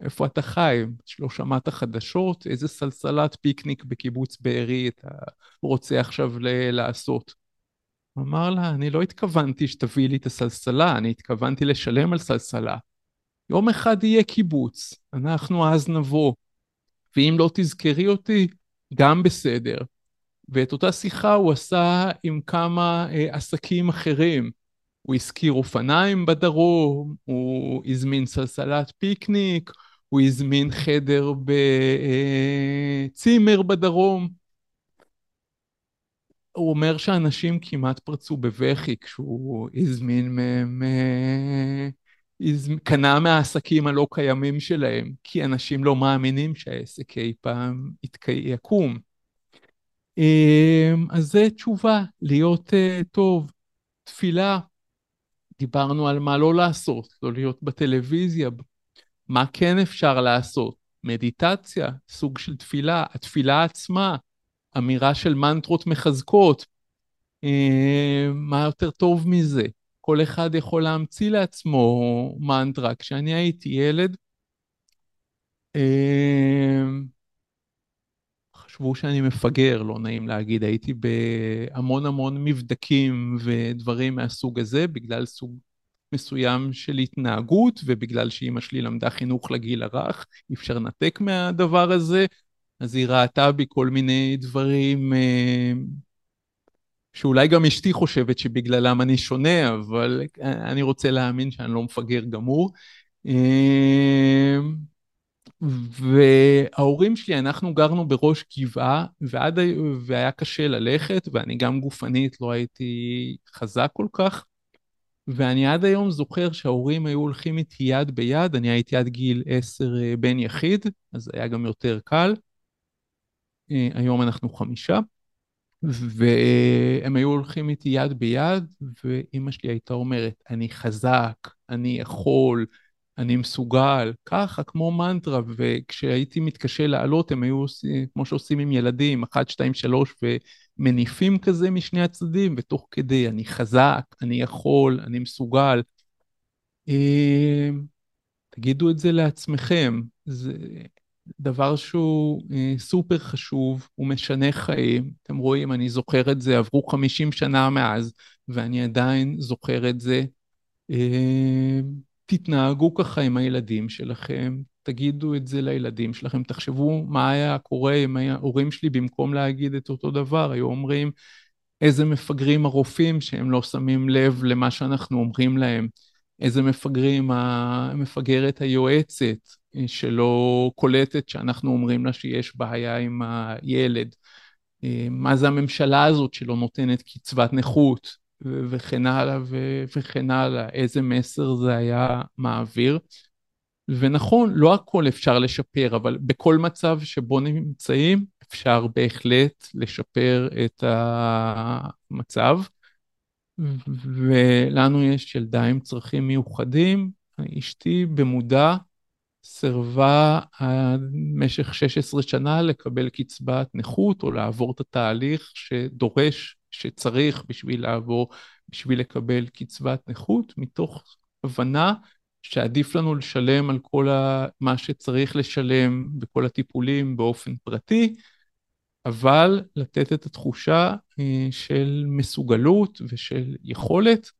איפה אתה חי? לא שמעת חדשות? איזה סלסלת פיקניק בקיבוץ בארי אתה רוצה עכשיו לעשות? הוא אמר לה, אני לא התכוונתי שתביאי לי את הסלסלה, אני התכוונתי לשלם על סלסלה. יום אחד יהיה קיבוץ, אנחנו אז נבוא, ואם לא תזכרי אותי, גם בסדר. ואת אותה שיחה הוא עשה עם כמה אה, עסקים אחרים. הוא הזכיר אופניים בדרום, הוא הזמין סלסלת פיקניק, הוא הזמין חדר בצימר אה, בדרום. הוא אומר שאנשים כמעט פרצו בבכי כשהוא הזמין מהם, קנה מהעסקים הלא קיימים שלהם, כי אנשים לא מאמינים שהעסק אי פעם יקום. אמ, אז זה תשובה, להיות uh, טוב. תפילה, דיברנו על מה לא לעשות, לא להיות בטלוויזיה. מה כן אפשר לעשות? מדיטציה, סוג של תפילה, התפילה עצמה, אמירה של מנטרות מחזקות. אה, מה יותר טוב מזה? כל אחד יכול להמציא לעצמו מנטרה. כשאני הייתי ילד, אה, חשבו שאני מפגר, לא נעים להגיד, הייתי בהמון המון מבדקים ודברים מהסוג הזה, בגלל סוג מסוים של התנהגות, ובגלל שאימא שלי למדה חינוך לגיל הרך, אי אפשר לנתק מהדבר הזה, אז היא ראתה בי כל מיני דברים אה, שאולי גם אשתי חושבת שבגללם אני שונה, אבל אני רוצה להאמין שאני לא מפגר גמור. אה, וההורים שלי, אנחנו גרנו בראש גבעה, ועד, והיה קשה ללכת, ואני גם גופנית לא הייתי חזק כל כך. ואני עד היום זוכר שההורים היו הולכים איתי יד ביד, אני הייתי עד גיל עשר אה, בן יחיד, אז היה גם יותר קל. אה, היום אנחנו חמישה, והם היו הולכים איתי יד ביד, ואימא שלי הייתה אומרת, אני חזק, אני יכול, אני מסוגל, ככה, כמו מנטרה, וכשהייתי מתקשה לעלות, הם היו עושים, כמו שעושים עם ילדים, אחת, שתיים, שלוש, ומניפים כזה משני הצדדים, ותוך כדי, אני חזק, אני יכול, אני מסוגל. אה, תגידו את זה לעצמכם. זה, דבר שהוא אה, סופר חשוב, הוא משנה חיים. אתם רואים, אני זוכר את זה, עברו 50 שנה מאז, ואני עדיין זוכר את זה. אה, תתנהגו ככה עם הילדים שלכם, תגידו את זה לילדים שלכם, תחשבו מה היה קורה אם ההורים שלי במקום להגיד את אותו דבר, היו אומרים איזה מפגרים הרופאים שהם לא שמים לב למה שאנחנו אומרים להם, איזה מפגרים המפגרת היועצת, שלא קולטת שאנחנו אומרים לה שיש בעיה עם הילד. אה, מה זה הממשלה הזאת שלא נותנת קצבת נכות וכן הלאה וכן הלאה, איזה מסר זה היה מעביר. ונכון, לא הכל אפשר לשפר, אבל בכל מצב שבו נמצאים אפשר בהחלט לשפר את המצב. ולנו יש ילדה עם צרכים מיוחדים, אשתי במודע סירבה במשך 16 שנה לקבל קצבת נכות או לעבור את התהליך שדורש, שצריך בשביל לעבור, בשביל לקבל קצבת נכות, מתוך הבנה שעדיף לנו לשלם על כל מה שצריך לשלם בכל הטיפולים באופן פרטי, אבל לתת את התחושה אה, של מסוגלות ושל יכולת.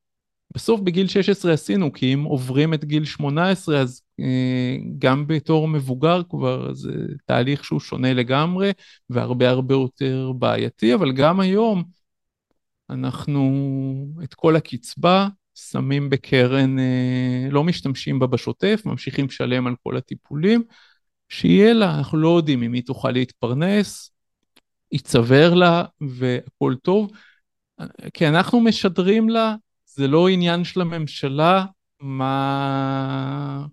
בסוף בגיל 16 עשינו, כי אם עוברים את גיל 18 אז אה, גם בתור מבוגר כבר זה תהליך שהוא שונה לגמרי והרבה הרבה יותר בעייתי, אבל גם היום אנחנו את כל הקצבה שמים בקרן, אה, לא משתמשים בה בשוטף, ממשיכים לשלם על כל הטיפולים, שיהיה לה, אנחנו לא יודעים אם היא תוכל להתפרנס, ייצבר לה והכל טוב, כי אנחנו משדרים לה, זה לא עניין של הממשלה, מה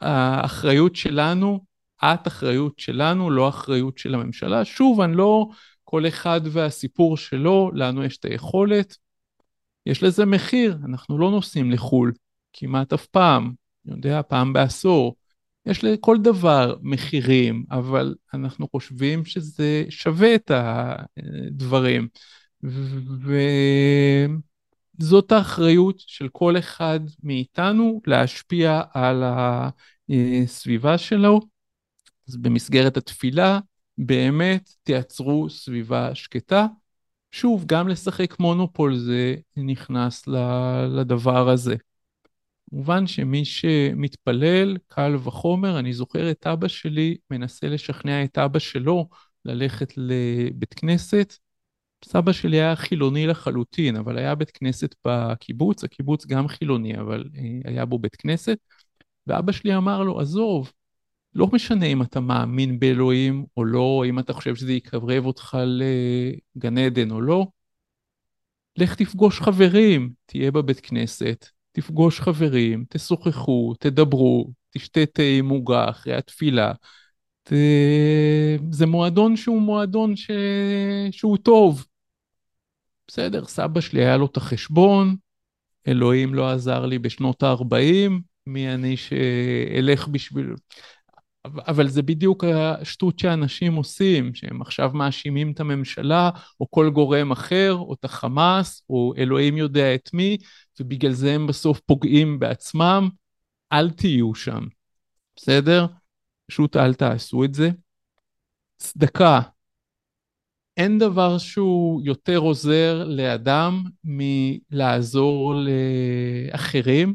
האחריות שלנו, את אחריות שלנו, לא אחריות של הממשלה. שוב, אני לא, כל אחד והסיפור שלו, לנו יש את היכולת. יש לזה מחיר, אנחנו לא נוסעים לחו"ל כמעט אף פעם, אני יודע, פעם בעשור. יש לכל דבר מחירים, אבל אנחנו חושבים שזה שווה את הדברים. וזאת האחריות של כל אחד מאיתנו להשפיע על הסביבה שלו. אז במסגרת התפילה, באמת תייצרו סביבה שקטה. שוב, גם לשחק מונופול זה נכנס לדבר הזה. כמובן שמי שמתפלל, קל וחומר, אני זוכר את אבא שלי מנסה לשכנע את אבא שלו ללכת לבית כנסת. סבא שלי היה חילוני לחלוטין, אבל היה בית כנסת בקיבוץ, הקיבוץ גם חילוני, אבל אה, היה בו בית כנסת, ואבא שלי אמר לו, עזוב, לא משנה אם אתה מאמין באלוהים או לא, אם אתה חושב שזה יקרב אותך לגן עדן או לא, לך תפגוש חברים, תהיה בבית כנסת, תפגוש חברים, תשוחחו, תדברו, תשתה תה עם עוגה אחרי התפילה. ת... זה מועדון שהוא מועדון ש... שהוא טוב. בסדר, סבא שלי היה לו את החשבון, אלוהים לא עזר לי בשנות ה-40, מי אני שאלך בשביל... אבל זה בדיוק השטות שאנשים עושים, שהם עכשיו מאשימים את הממשלה, או כל גורם אחר, או את החמאס, או אלוהים יודע את מי, ובגלל זה הם בסוף פוגעים בעצמם. אל תהיו שם, בסדר? פשוט אל תעשו את זה. צדקה. אין דבר שהוא יותר עוזר לאדם מלעזור לאחרים.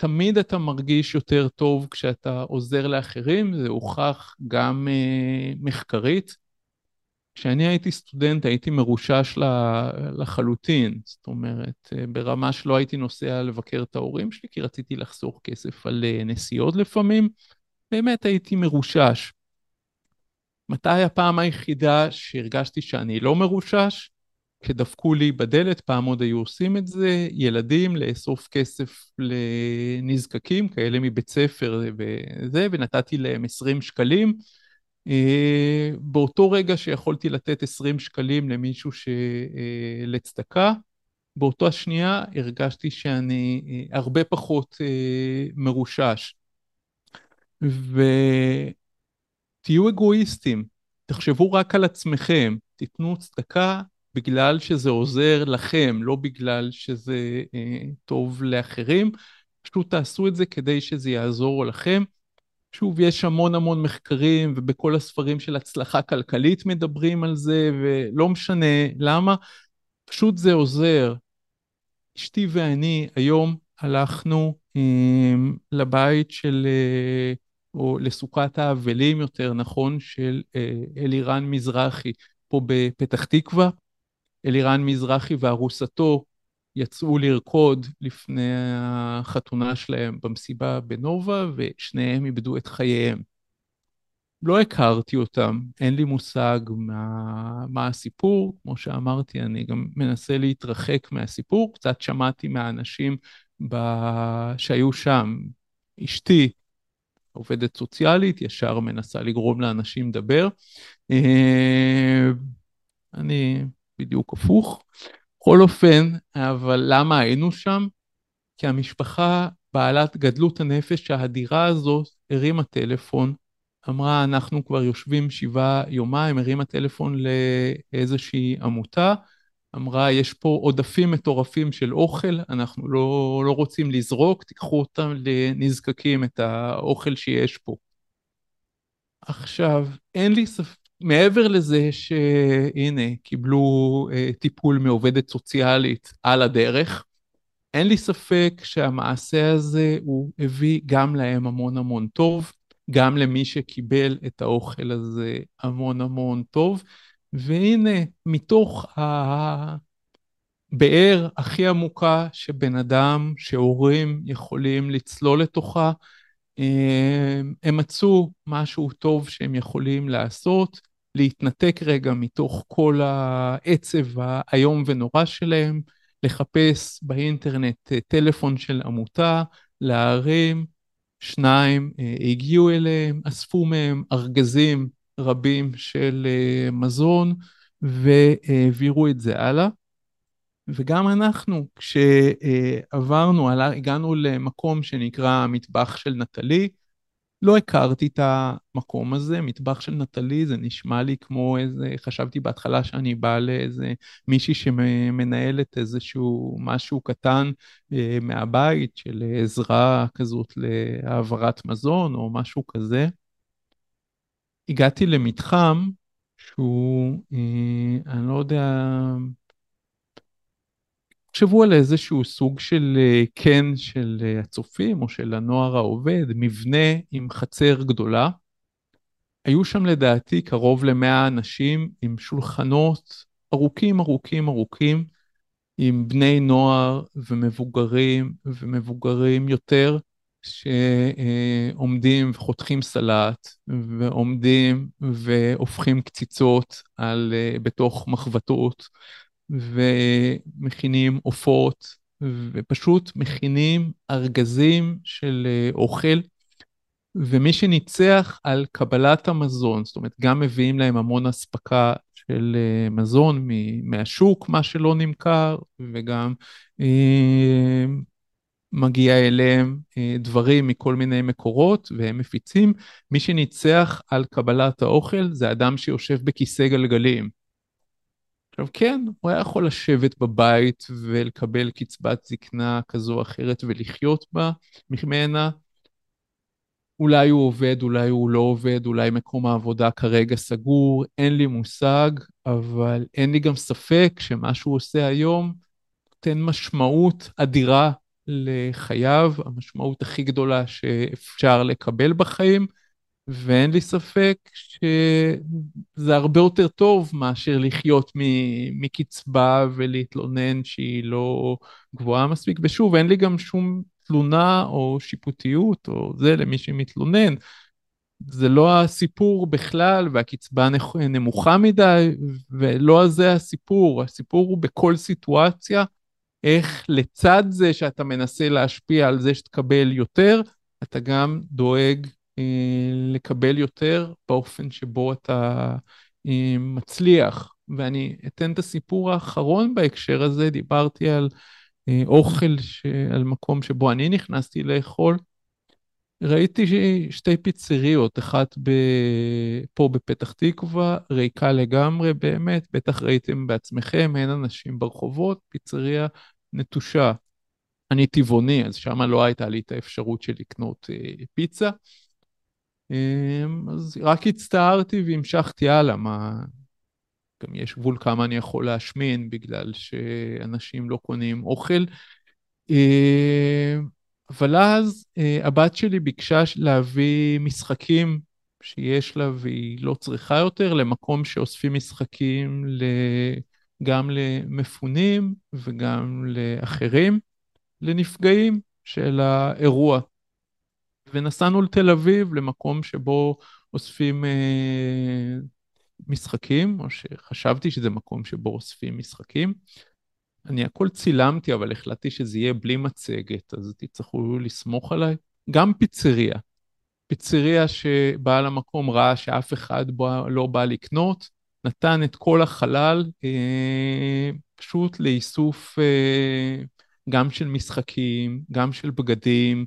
תמיד אתה מרגיש יותר טוב כשאתה עוזר לאחרים, זה הוכח גם uh, מחקרית. כשאני הייתי סטודנט הייתי מרושש לחלוטין, זאת אומרת, uh, ברמה שלא הייתי נוסע לבקר את ההורים שלי, כי רציתי לחסוך כסף על uh, נסיעות לפעמים, באמת הייתי מרושש. מתי הפעם היחידה שהרגשתי שאני לא מרושש? כשדפקו לי בדלת, פעם עוד היו עושים את זה, ילדים לאסוף כסף לנזקקים, כאלה מבית ספר וזה, ונתתי להם 20 שקלים. אה, באותו רגע שיכולתי לתת 20 שקלים למישהו ש... אה, באותו השנייה הרגשתי שאני אה, הרבה פחות מרושש. ותהיו אגואיסטים, תחשבו רק על עצמכם, תיתנו צדקה בגלל שזה עוזר לכם, לא בגלל שזה אה, טוב לאחרים. פשוט תעשו את זה כדי שזה יעזור לכם. שוב, יש המון המון מחקרים, ובכל הספרים של הצלחה כלכלית מדברים על זה, ולא משנה למה, פשוט זה עוזר. אשתי ואני היום הלכנו אה, לבית של, אה, או לסוכת האבלים יותר נכון, של אה, אלירן מזרחי, פה בפתח תקווה. אלירן מזרחי וארוסתו יצאו לרקוד לפני החתונה שלהם במסיבה בנובה, ושניהם איבדו את חייהם. לא הכרתי אותם, אין לי מושג מה, מה הסיפור, כמו שאמרתי, אני גם מנסה להתרחק מהסיפור, קצת שמעתי מהאנשים ב... שהיו שם. אשתי, עובדת סוציאלית, ישר מנסה לגרום לאנשים לדבר. אה, אני בדיוק הפוך. בכל אופן, אבל למה היינו שם? כי המשפחה בעלת גדלות הנפש האדירה הזאת הרימה טלפון, אמרה, אנחנו כבר יושבים שבעה יומיים, הרימה טלפון לאיזושהי עמותה, אמרה, יש פה עודפים מטורפים של אוכל, אנחנו לא, לא רוצים לזרוק, תיקחו אותם לנזקקים, את האוכל שיש פה. עכשיו, אין לי ספק, מעבר לזה שהנה, קיבלו uh, טיפול מעובדת סוציאלית על הדרך, אין לי ספק שהמעשה הזה הוא הביא גם להם המון המון טוב, גם למי שקיבל את האוכל הזה המון המון טוב, והנה, מתוך הבאר הכי עמוקה שבן אדם, שהורים יכולים לצלול לתוכה, הם מצאו משהו טוב שהם יכולים לעשות, להתנתק רגע מתוך כל העצב האיום ונורא שלהם, לחפש באינטרנט טלפון של עמותה, להרים, שניים הגיעו אליהם, אספו מהם ארגזים רבים של מזון והעבירו את זה הלאה. וגם אנחנו, כשעברנו, הגענו למקום שנקרא מטבח של נטלי, לא הכרתי את המקום הזה, מטבח של נטלי, זה נשמע לי כמו איזה, חשבתי בהתחלה שאני בא לאיזה מישהי שמנהלת איזשהו משהו קטן אה, מהבית של עזרה כזאת להעברת מזון או משהו כזה. הגעתי למתחם שהוא, אה, אני לא יודע, תחשבו על איזשהו סוג של אה, קן של אה, הצופים או של הנוער העובד, מבנה עם חצר גדולה. היו שם לדעתי קרוב למאה אנשים עם שולחנות ארוכים ארוכים ארוכים, עם בני נוער ומבוגרים ומבוגרים יותר, שעומדים וחותכים סלט ועומדים והופכים קציצות על, אה, בתוך מחבטות. ומכינים עופות, ופשוט מכינים ארגזים של אה, אוכל, ומי שניצח על קבלת המזון, זאת אומרת, גם מביאים להם המון אספקה של אה, מזון מהשוק, מה שלא נמכר, וגם אה, מגיע אליהם אה, דברים מכל מיני מקורות והם מפיצים. מי שניצח על קבלת האוכל זה אדם שיושב בכיסא גלגלים. עכשיו כן, הוא היה יכול לשבת בבית ולקבל קצבת זקנה כזו או אחרת ולחיות בה ממנה. אולי הוא עובד, אולי הוא לא עובד, אולי מקום העבודה כרגע סגור, אין לי מושג, אבל אין לי גם ספק שמה שהוא עושה היום נותן משמעות אדירה לחייו, המשמעות הכי גדולה שאפשר לקבל בחיים. ואין לי ספק שזה הרבה יותר טוב מאשר לחיות מקצבה ולהתלונן שהיא לא גבוהה מספיק. ושוב, אין לי גם שום תלונה או שיפוטיות או זה למי שמתלונן. זה לא הסיפור בכלל, והקצבה נמוכה מדי, ולא זה הסיפור. הסיפור הוא בכל סיטואציה, איך לצד זה שאתה מנסה להשפיע על זה שתקבל יותר, אתה גם דואג לקבל יותר באופן שבו אתה אה, מצליח. ואני אתן את הסיפור האחרון בהקשר הזה, דיברתי על אה, אוכל, ש... על מקום שבו אני נכנסתי לאכול. ראיתי שתי פיצריות, אחת ב... פה בפתח תקווה, ריקה לגמרי באמת, בטח ראיתם בעצמכם, אין אנשים ברחובות, פיצריה נטושה. אני טבעוני, אז שם לא הייתה לי את האפשרות של לקנות אה, פיצה. אמ, אז רק הצטערתי והמשכתי הלאה, מה... גם יש גבול כמה אני יכול להשמין בגלל שאנשים לא קונים אוכל. אמ, אבל אז אה, הבת שלי ביקשה להביא משחקים שיש לה והיא לא צריכה יותר למקום שאוספים משחקים גם למפונים וגם לאחרים, לנפגעים של האירוע. ונסענו לתל אביב, למקום שבו אוספים אה, משחקים, או שחשבתי שזה מקום שבו אוספים משחקים. אני הכל צילמתי, אבל החלטתי שזה יהיה בלי מצגת, אז תצטרכו לסמוך עליי. גם פיצריה. פיצריה שבעל המקום ראה שאף אחד בא, לא בא לקנות, נתן את כל החלל אה, פשוט לאיסוף אה, גם של משחקים, גם של בגדים,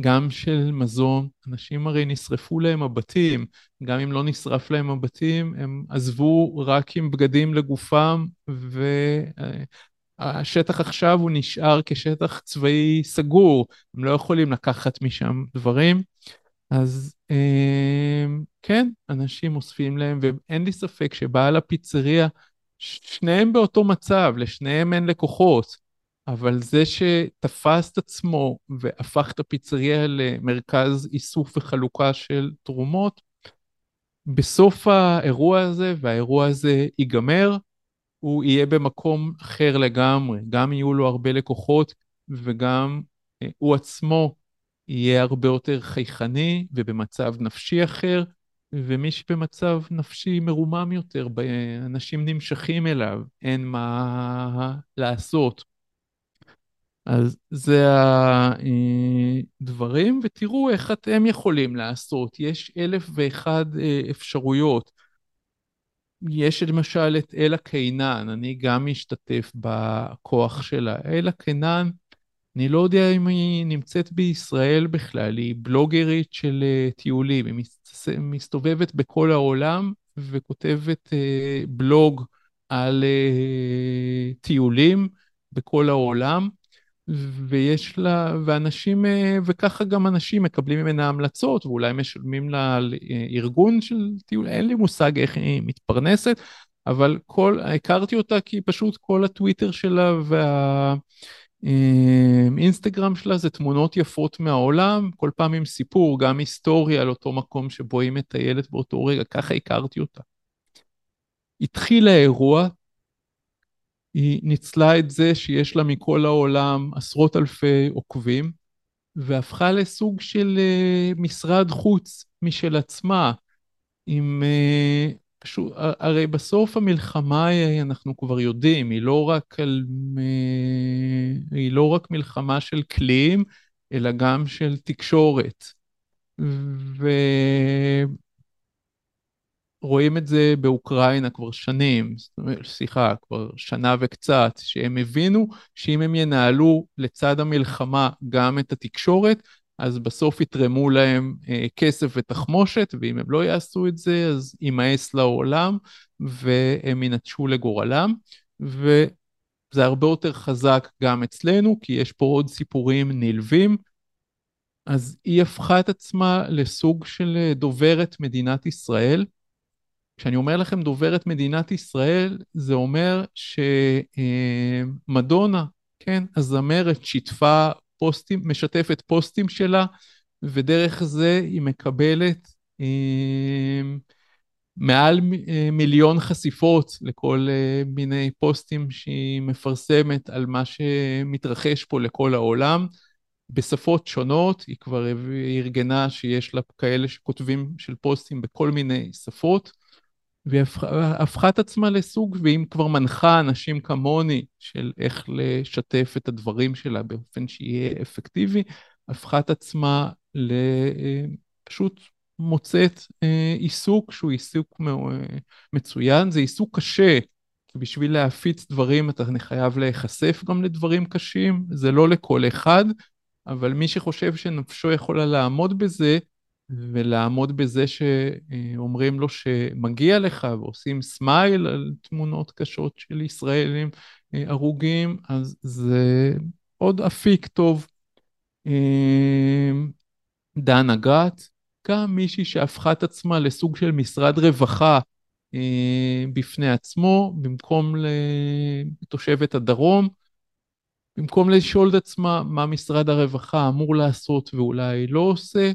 גם של מזון, אנשים הרי נשרפו להם הבתים, גם אם לא נשרף להם הבתים, הם עזבו רק עם בגדים לגופם, והשטח עכשיו הוא נשאר כשטח צבאי סגור, הם לא יכולים לקחת משם דברים. אז אמ, כן, אנשים אוספים להם, ואין לי ספק שבעל הפיצריה, שניהם באותו מצב, לשניהם אין לקוחות. אבל זה שתפס את עצמו והפך את הפיצריה למרכז איסוף וחלוקה של תרומות, בסוף האירוע הזה, והאירוע הזה ייגמר, הוא יהיה במקום אחר לגמרי, גם יהיו לו הרבה לקוחות וגם אה, הוא עצמו יהיה הרבה יותר חייכני ובמצב נפשי אחר, ומי שבמצב נפשי מרומם יותר, אנשים נמשכים אליו, אין מה לעשות. אז זה הדברים, ותראו איך אתם יכולים לעשות. יש אלף ואחד אה, אפשרויות. יש למשל את אלה קינן, אני גם משתתף בכוח שלה. אלה קינן, אני לא יודע אם היא נמצאת בישראל בכלל, היא בלוגרית של אה, טיולים, היא מסתובבת בכל העולם וכותבת אה, בלוג על טיולים בכל העולם. ויש לה, ואנשים, אה, וככה גם אנשים מקבלים ממנה המלצות, ואולי משלמים לה על אה, ארגון של טיול, אין לי מושג איך היא מתפרנסת, אבל כל, הכרתי אותה כי פשוט כל הטוויטר שלה והאינסטגרם אה, שלה זה תמונות יפות מהעולם, כל פעם עם סיפור, גם היסטוריה על אותו מקום שבו היא מטיילת באותו רגע, ככה הכרתי אותה. התחיל האירוע, היא ניצלה את זה שיש לה מכל העולם עשרות אלפי עוקבים, והפכה לסוג של uh, משרד חוץ משל עצמה, עם... Uh, פשוט, הרי בסוף המלחמה אנחנו כבר יודעים, היא לא רק על... Uh, היא לא רק מלחמה של כלים, אלא גם של תקשורת. ו... רואים את זה באוקראינה כבר שנים, סליחה, כבר שנה וקצת, שהם הבינו שאם הם ינהלו לצד המלחמה גם את התקשורת, אז בסוף יתרמו להם אה, כסף ותחמושת, ואם הם לא יעשו את זה, אז יימאס לעולם, והם ינטשו לגורלם. וזה הרבה יותר חזק גם אצלנו, כי יש פה עוד סיפורים נלווים. אז היא הפכה את עצמה לסוג של דוברת מדינת ישראל, כשאני אומר לכם דוברת מדינת ישראל, זה אומר שמדונה, כן, הזמרת שיתפה פוסטים, משתפת פוסטים שלה, ודרך זה היא מקבלת אה, מעל אה, מיליון חשיפות לכל אה, מיני פוסטים שהיא מפרסמת על מה שמתרחש פה לכל העולם. בשפות שונות, היא כבר ארגנה שיש לה כאלה שכותבים של פוסטים בכל מיני שפות. והיא הפכה את עצמה לסוג, ואם כבר מנחה אנשים כמוני של איך לשתף את הדברים שלה באופן שיהיה אפקטיבי, הפכה את עצמה לפשוט מוצאת אה, עיסוק שהוא עיסוק מצוין, זה עיסוק קשה, כי בשביל להפיץ דברים אתה חייב להיחשף גם לדברים קשים, זה לא לכל אחד, אבל מי שחושב שנפשו יכולה לעמוד בזה, ולעמוד בזה שאומרים לו שמגיע לך ועושים סמייל על תמונות קשות של ישראלים אה, הרוגים, אז זה עוד אפיק טוב. אה, דנה גת, גם מישהי שהפכה את עצמה לסוג של משרד רווחה אה, בפני עצמו, במקום לתושבת הדרום, במקום לשאול את עצמה מה משרד הרווחה אמור לעשות ואולי לא עושה,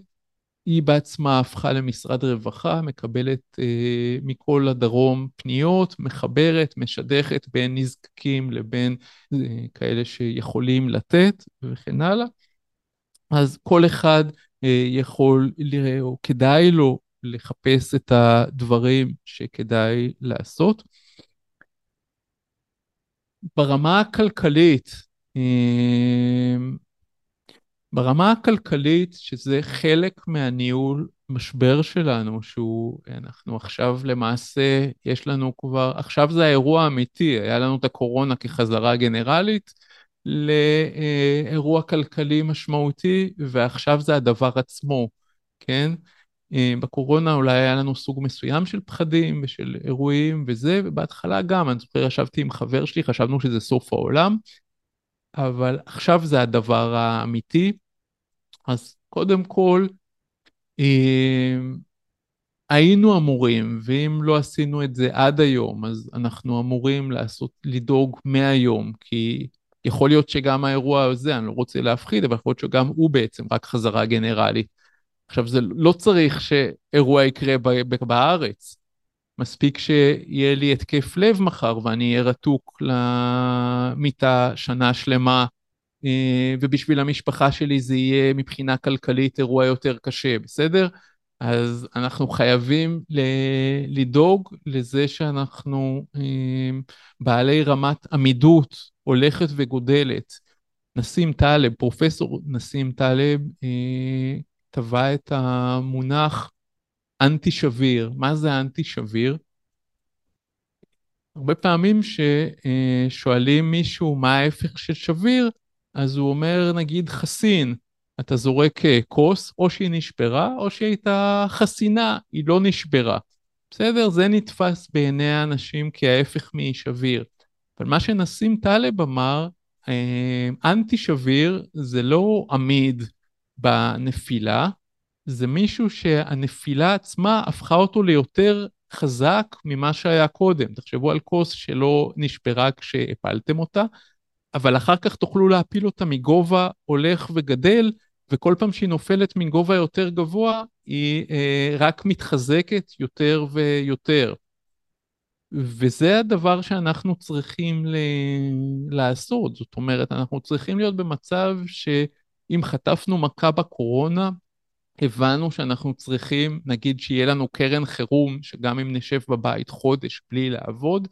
היא בעצמה הפכה למשרד רווחה, מקבלת אה, מכל הדרום פניות, מחברת, משדכת בין נזקקים לבין אה, כאלה שיכולים לתת וכן הלאה. אז כל אחד אה, יכול, או כדאי לו לחפש את הדברים שכדאי לעשות. ברמה הכלכלית, אה, ברמה הכלכלית, שזה חלק מהניהול משבר שלנו, שהוא, אנחנו עכשיו למעשה, יש לנו כבר, עכשיו זה האירוע האמיתי, היה לנו את הקורונה כחזרה גנרלית לאירוע כלכלי משמעותי, ועכשיו זה הדבר עצמו, כן? בקורונה אולי היה לנו סוג מסוים של פחדים ושל אירועים וזה, ובהתחלה גם, אני זוכר, ישבתי עם חבר שלי, חשבנו שזה סוף העולם, אבל עכשיו זה הדבר האמיתי. אז קודם כל, היינו אמורים, ואם לא עשינו את זה עד היום, אז אנחנו אמורים לעשות, לדאוג מהיום, כי יכול להיות שגם האירוע הזה, אני לא רוצה להפחיד, אבל יכול להיות שגם הוא בעצם רק חזרה גנרלית. עכשיו, זה לא צריך שאירוע יקרה בארץ. מספיק שיהיה לי התקף לב מחר ואני אהיה רתוק למיטה שנה שלמה, אה, ובשביל המשפחה שלי זה יהיה מבחינה כלכלית אירוע יותר קשה, בסדר? אז אנחנו חייבים לדאוג לזה שאנחנו אה, בעלי רמת עמידות הולכת וגודלת. נסים טלב, פרופסור נסים טלב, אה, טבע את המונח אנטי שביר. מה זה אנטי שביר? הרבה פעמים ששואלים מישהו מה ההפך של שביר, אז הוא אומר נגיד חסין. אתה זורק אה, כוס, או שהיא נשברה, או שהיא הייתה חסינה, היא לא נשברה. בסדר? זה נתפס בעיני האנשים כההפך משביר. אבל מה שנסים טלב אמר, אה, אנטי שביר זה לא עמיד בנפילה, זה מישהו שהנפילה עצמה הפכה אותו ליותר חזק ממה שהיה קודם. תחשבו על כוס שלא נשברה כשהפלתם אותה, אבל אחר כך תוכלו להפיל אותה מגובה הולך וגדל, וכל פעם שהיא נופלת מגובה יותר גבוה, היא אה, רק מתחזקת יותר ויותר. וזה הדבר שאנחנו צריכים ל... לעשות. זאת אומרת, אנחנו צריכים להיות במצב שאם חטפנו מכה בקורונה, הבנו שאנחנו צריכים, נגיד שיהיה לנו קרן חירום, שגם אם נשב בבית חודש בלי לעבוד,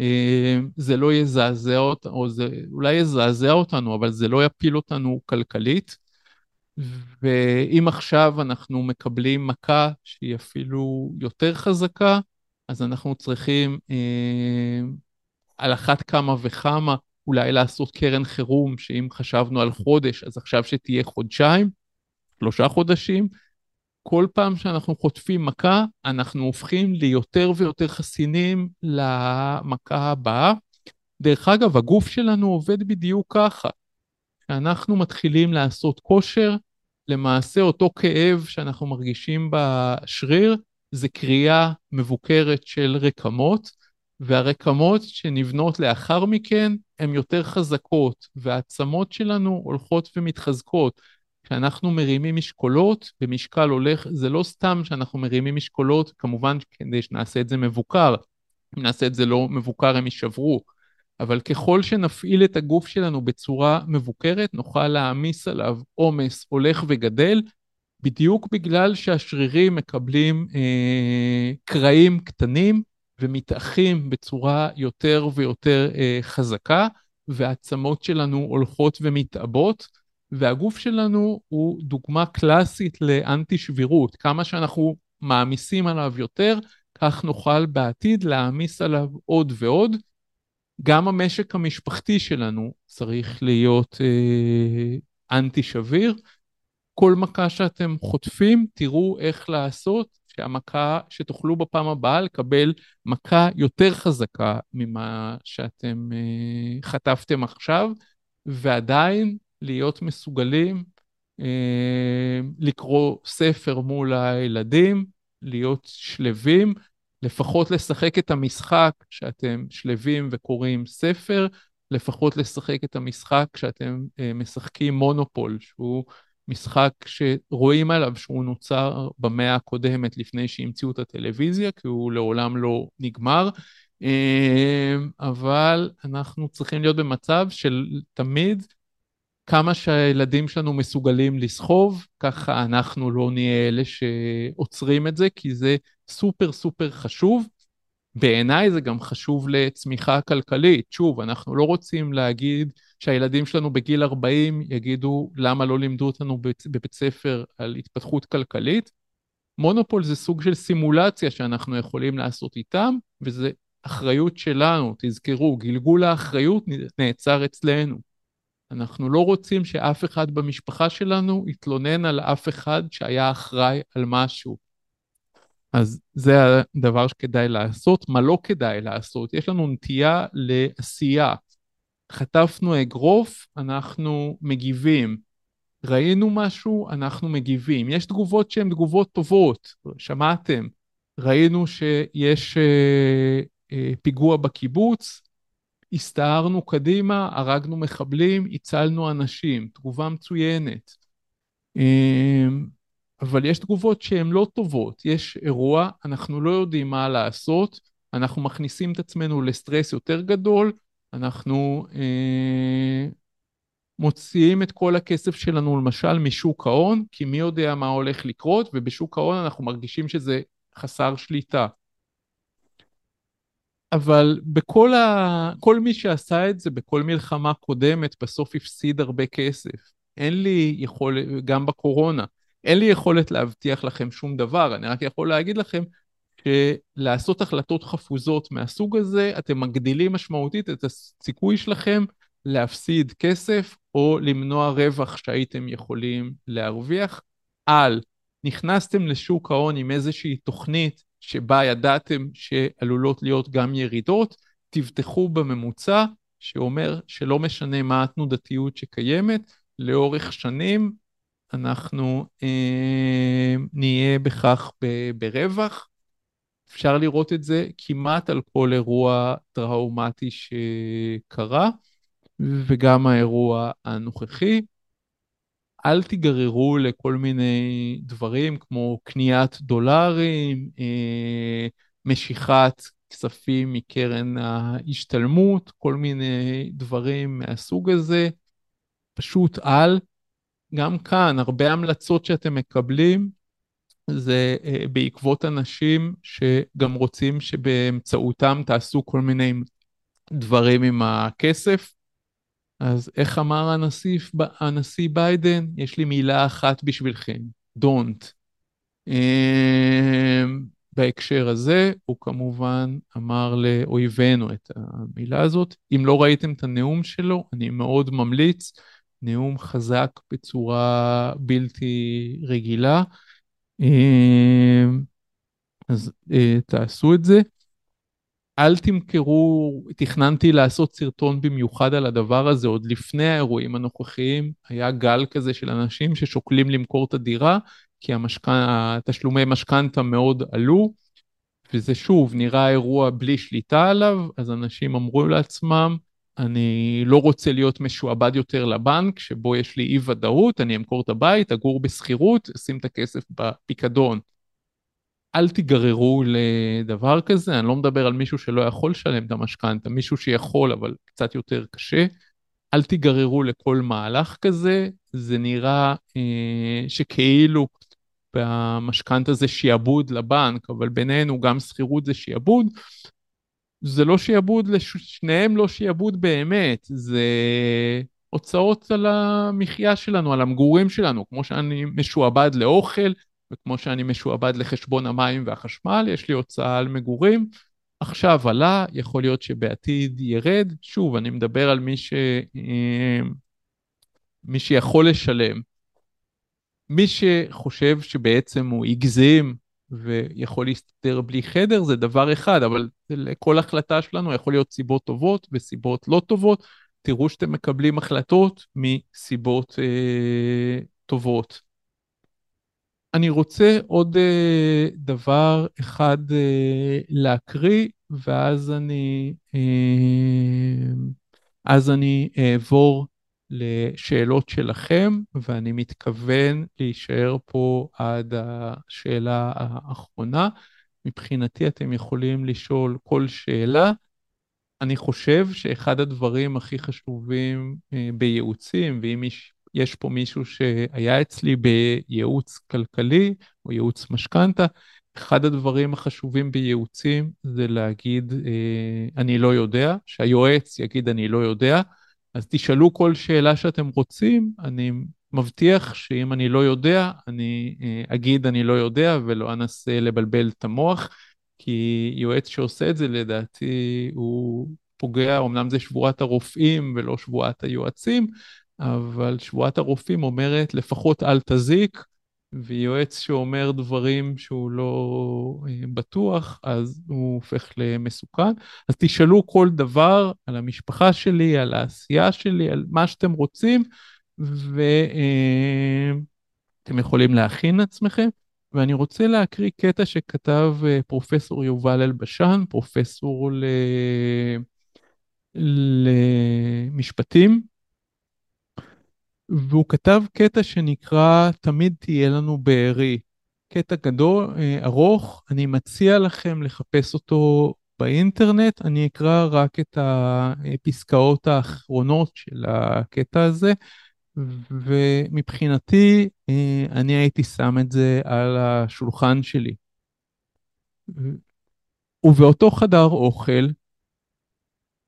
אה, זה לא יזעזע אותנו, או זה אולי יזעזע אותנו, אבל זה לא יפיל אותנו כלכלית. ואם עכשיו אנחנו מקבלים מכה שהיא אפילו יותר חזקה, אז אנחנו צריכים אה, על אחת כמה וכמה אולי לעשות קרן חירום, שאם חשבנו על חודש, אז עכשיו שתהיה חודשיים, שלושה חודשים. כל פעם שאנחנו חוטפים מכה, אנחנו הופכים ליותר ויותר חסינים למכה הבאה. דרך אגב, הגוף שלנו עובד בדיוק ככה. כשאנחנו מתחילים לעשות כושר, למעשה אותו כאב שאנחנו מרגישים בשריר זה קריאה מבוקרת של רקמות, והרקמות שנבנות לאחר מכן הן יותר חזקות, והעצמות שלנו הולכות ומתחזקות. כשאנחנו מרימים משקולות במשקל הולך, זה לא סתם שאנחנו מרימים משקולות, כמובן כדי שנעשה את זה מבוקר. אם נעשה את זה לא מבוקר הם יישברו. אבל ככל שנפעיל את הגוף שלנו בצורה מבוקרת, נוכל להעמיס עליו עומס הולך וגדל, בדיוק בגלל שהשרירים מקבלים אה, קרעים קטנים ומתאחים בצורה יותר ויותר אה, חזקה, והעצמות שלנו הולכות ומתעבות, והגוף שלנו הוא דוגמה קלאסית לאנטי שבירות. כמה שאנחנו מעמיסים עליו יותר, כך נוכל בעתיד להעמיס עליו עוד ועוד. גם המשק המשפחתי שלנו צריך להיות אה, אנטי שביר. כל מכה שאתם חוטפים, תראו איך לעשות שהמכה שתוכלו בפעם הבאה לקבל מכה יותר חזקה ממה שאתם אה, חטפתם עכשיו, ועדיין להיות מסוגלים אה, לקרוא ספר מול הילדים, להיות שלווים, לפחות לשחק את המשחק שאתם שלווים וקוראים ספר, לפחות לשחק את המשחק כשאתם אה, משחקים מונופול, שהוא משחק שרואים עליו שהוא נוצר במאה הקודמת לפני שהמציאו את הטלוויזיה, כי הוא לעולם לא נגמר. אה, אבל אנחנו צריכים להיות במצב של תמיד כמה שהילדים שלנו מסוגלים לסחוב, ככה אנחנו לא נהיה אלה שעוצרים את זה, כי זה סופר סופר חשוב. בעיניי זה גם חשוב לצמיחה כלכלית. שוב, אנחנו לא רוצים להגיד שהילדים שלנו בגיל 40 יגידו למה לא לימדו אותנו בבית ספר על התפתחות כלכלית. מונופול זה סוג של סימולציה שאנחנו יכולים לעשות איתם, וזה אחריות שלנו, תזכרו, גלגול האחריות נעצר אצלנו. אנחנו לא רוצים שאף אחד במשפחה שלנו יתלונן על אף אחד שהיה אחראי על משהו. אז זה הדבר שכדאי לעשות. מה לא כדאי לעשות? יש לנו נטייה לעשייה. חטפנו אגרוף, אנחנו מגיבים. ראינו משהו, אנחנו מגיבים. יש תגובות שהן תגובות טובות, שמעתם? ראינו שיש אה, אה, פיגוע בקיבוץ, הסתערנו קדימה, הרגנו מחבלים, הצלנו אנשים, תגובה מצוינת. אמ, אבל יש תגובות שהן לא טובות, יש אירוע, אנחנו לא יודעים מה לעשות, אנחנו מכניסים את עצמנו לסטרס יותר גדול, אנחנו אה, מוציאים את כל הכסף שלנו למשל משוק ההון, כי מי יודע מה הולך לקרות, ובשוק ההון אנחנו מרגישים שזה חסר שליטה. אבל בכל ה... כל מי שעשה את זה בכל מלחמה קודמת בסוף הפסיד הרבה כסף. אין לי יכולת, גם בקורונה, אין לי יכולת להבטיח לכם שום דבר, אני רק יכול להגיד לכם שלעשות החלטות חפוזות מהסוג הזה, אתם מגדילים משמעותית את הסיכוי שלכם להפסיד כסף או למנוע רווח שהייתם יכולים להרוויח. על, נכנסתם לשוק ההון עם איזושהי תוכנית שבה ידעתם שעלולות להיות גם ירידות, תבטחו בממוצע שאומר שלא משנה מה התנודתיות שקיימת, לאורך שנים אנחנו אה, נהיה בכך ב- ברווח. אפשר לראות את זה כמעט על כל אירוע טראומטי שקרה, וגם האירוע הנוכחי. אל תיגררו לכל מיני דברים כמו קניית דולרים, אה, משיכת כספים מקרן ההשתלמות, כל מיני דברים מהסוג הזה. פשוט אל. גם כאן, הרבה המלצות שאתם מקבלים זה אה, בעקבות אנשים שגם רוצים שבאמצעותם תעשו כל מיני דברים עם הכסף. אז איך אמר הנשיא, הנשיא ביידן? יש לי מילה אחת בשבילכם, Don't. אמ, בהקשר הזה, הוא כמובן אמר לאויבינו את המילה הזאת. אם לא ראיתם את הנאום שלו, אני מאוד ממליץ. נאום חזק בצורה בלתי רגילה. אמ, אז אה, תעשו את זה. אל תמכרו, תכננתי לעשות סרטון במיוחד על הדבר הזה עוד לפני האירועים הנוכחיים, היה גל כזה של אנשים ששוקלים למכור את הדירה, כי. התשלומי משכנתה מאוד עלו, וזה שוב נראה אירוע בלי שליטה עליו, אז אנשים אמרו לעצמם, אני לא רוצה להיות משועבד יותר לבנק, שבו יש לי אי ודאות, אני אמכור את הבית, אגור בשכירות, אשים את הכסף בפיקדון. אל תיגררו לדבר כזה, אני לא מדבר על מישהו שלא יכול לשלם את המשכנתה, מישהו שיכול אבל קצת יותר קשה. אל תיגררו לכל מהלך כזה, זה נראה אה, שכאילו במשכנתה זה שיעבוד לבנק, אבל בינינו גם שכירות זה שיעבוד. זה לא שיעבוד, שניהם לא שיעבוד באמת, זה הוצאות על המחיה שלנו, על המגורים שלנו, כמו שאני משועבד לאוכל, וכמו שאני משועבד לחשבון המים והחשמל, יש לי הוצאה על מגורים. עכשיו עלה, יכול להיות שבעתיד ירד. שוב, אני מדבר על מי, ש... אה, מי שיכול לשלם. מי שחושב שבעצם הוא הגזים ויכול להסתדר בלי חדר זה דבר אחד, אבל לכל החלטה שלנו יכול להיות סיבות טובות וסיבות לא טובות. תראו שאתם מקבלים החלטות מסיבות אה, טובות. אני רוצה עוד אה, דבר אחד אה, להקריא, ואז אני, אה, אז אני אעבור לשאלות שלכם, ואני מתכוון להישאר פה עד השאלה האחרונה. מבחינתי אתם יכולים לשאול כל שאלה. אני חושב שאחד הדברים הכי חשובים בייעוצים, ואם יש יש פה מישהו שהיה אצלי בייעוץ כלכלי או ייעוץ משכנתה, אחד הדברים החשובים בייעוצים זה להגיד, אה, אני לא יודע, שהיועץ יגיד, אני לא יודע, אז תשאלו כל שאלה שאתם רוצים, אני מבטיח שאם אני לא יודע, אני אה, אגיד אני לא יודע ולא אנסה לבלבל את המוח, כי יועץ שעושה את זה לדעתי הוא פוגע, אמנם זה שבועת הרופאים ולא שבועת היועצים, אבל שבועת הרופאים אומרת לפחות אל תזיק, ויועץ שאומר דברים שהוא לא אה, בטוח, אז הוא הופך למסוכן. אז תשאלו כל דבר על המשפחה שלי, על העשייה שלי, על מה שאתם רוצים, ואתם אה, יכולים להכין עצמכם. ואני רוצה להקריא קטע שכתב אה, פרופסור יובל אלבשן, פרופסור למשפטים, והוא כתב קטע שנקרא "תמיד תהיה לנו בארי". קטע גדול, אה, ארוך, אני מציע לכם לחפש אותו באינטרנט, אני אקרא רק את הפסקאות האחרונות של הקטע הזה, ומבחינתי אה, אני הייתי שם את זה על השולחן שלי. ובאותו חדר אוכל,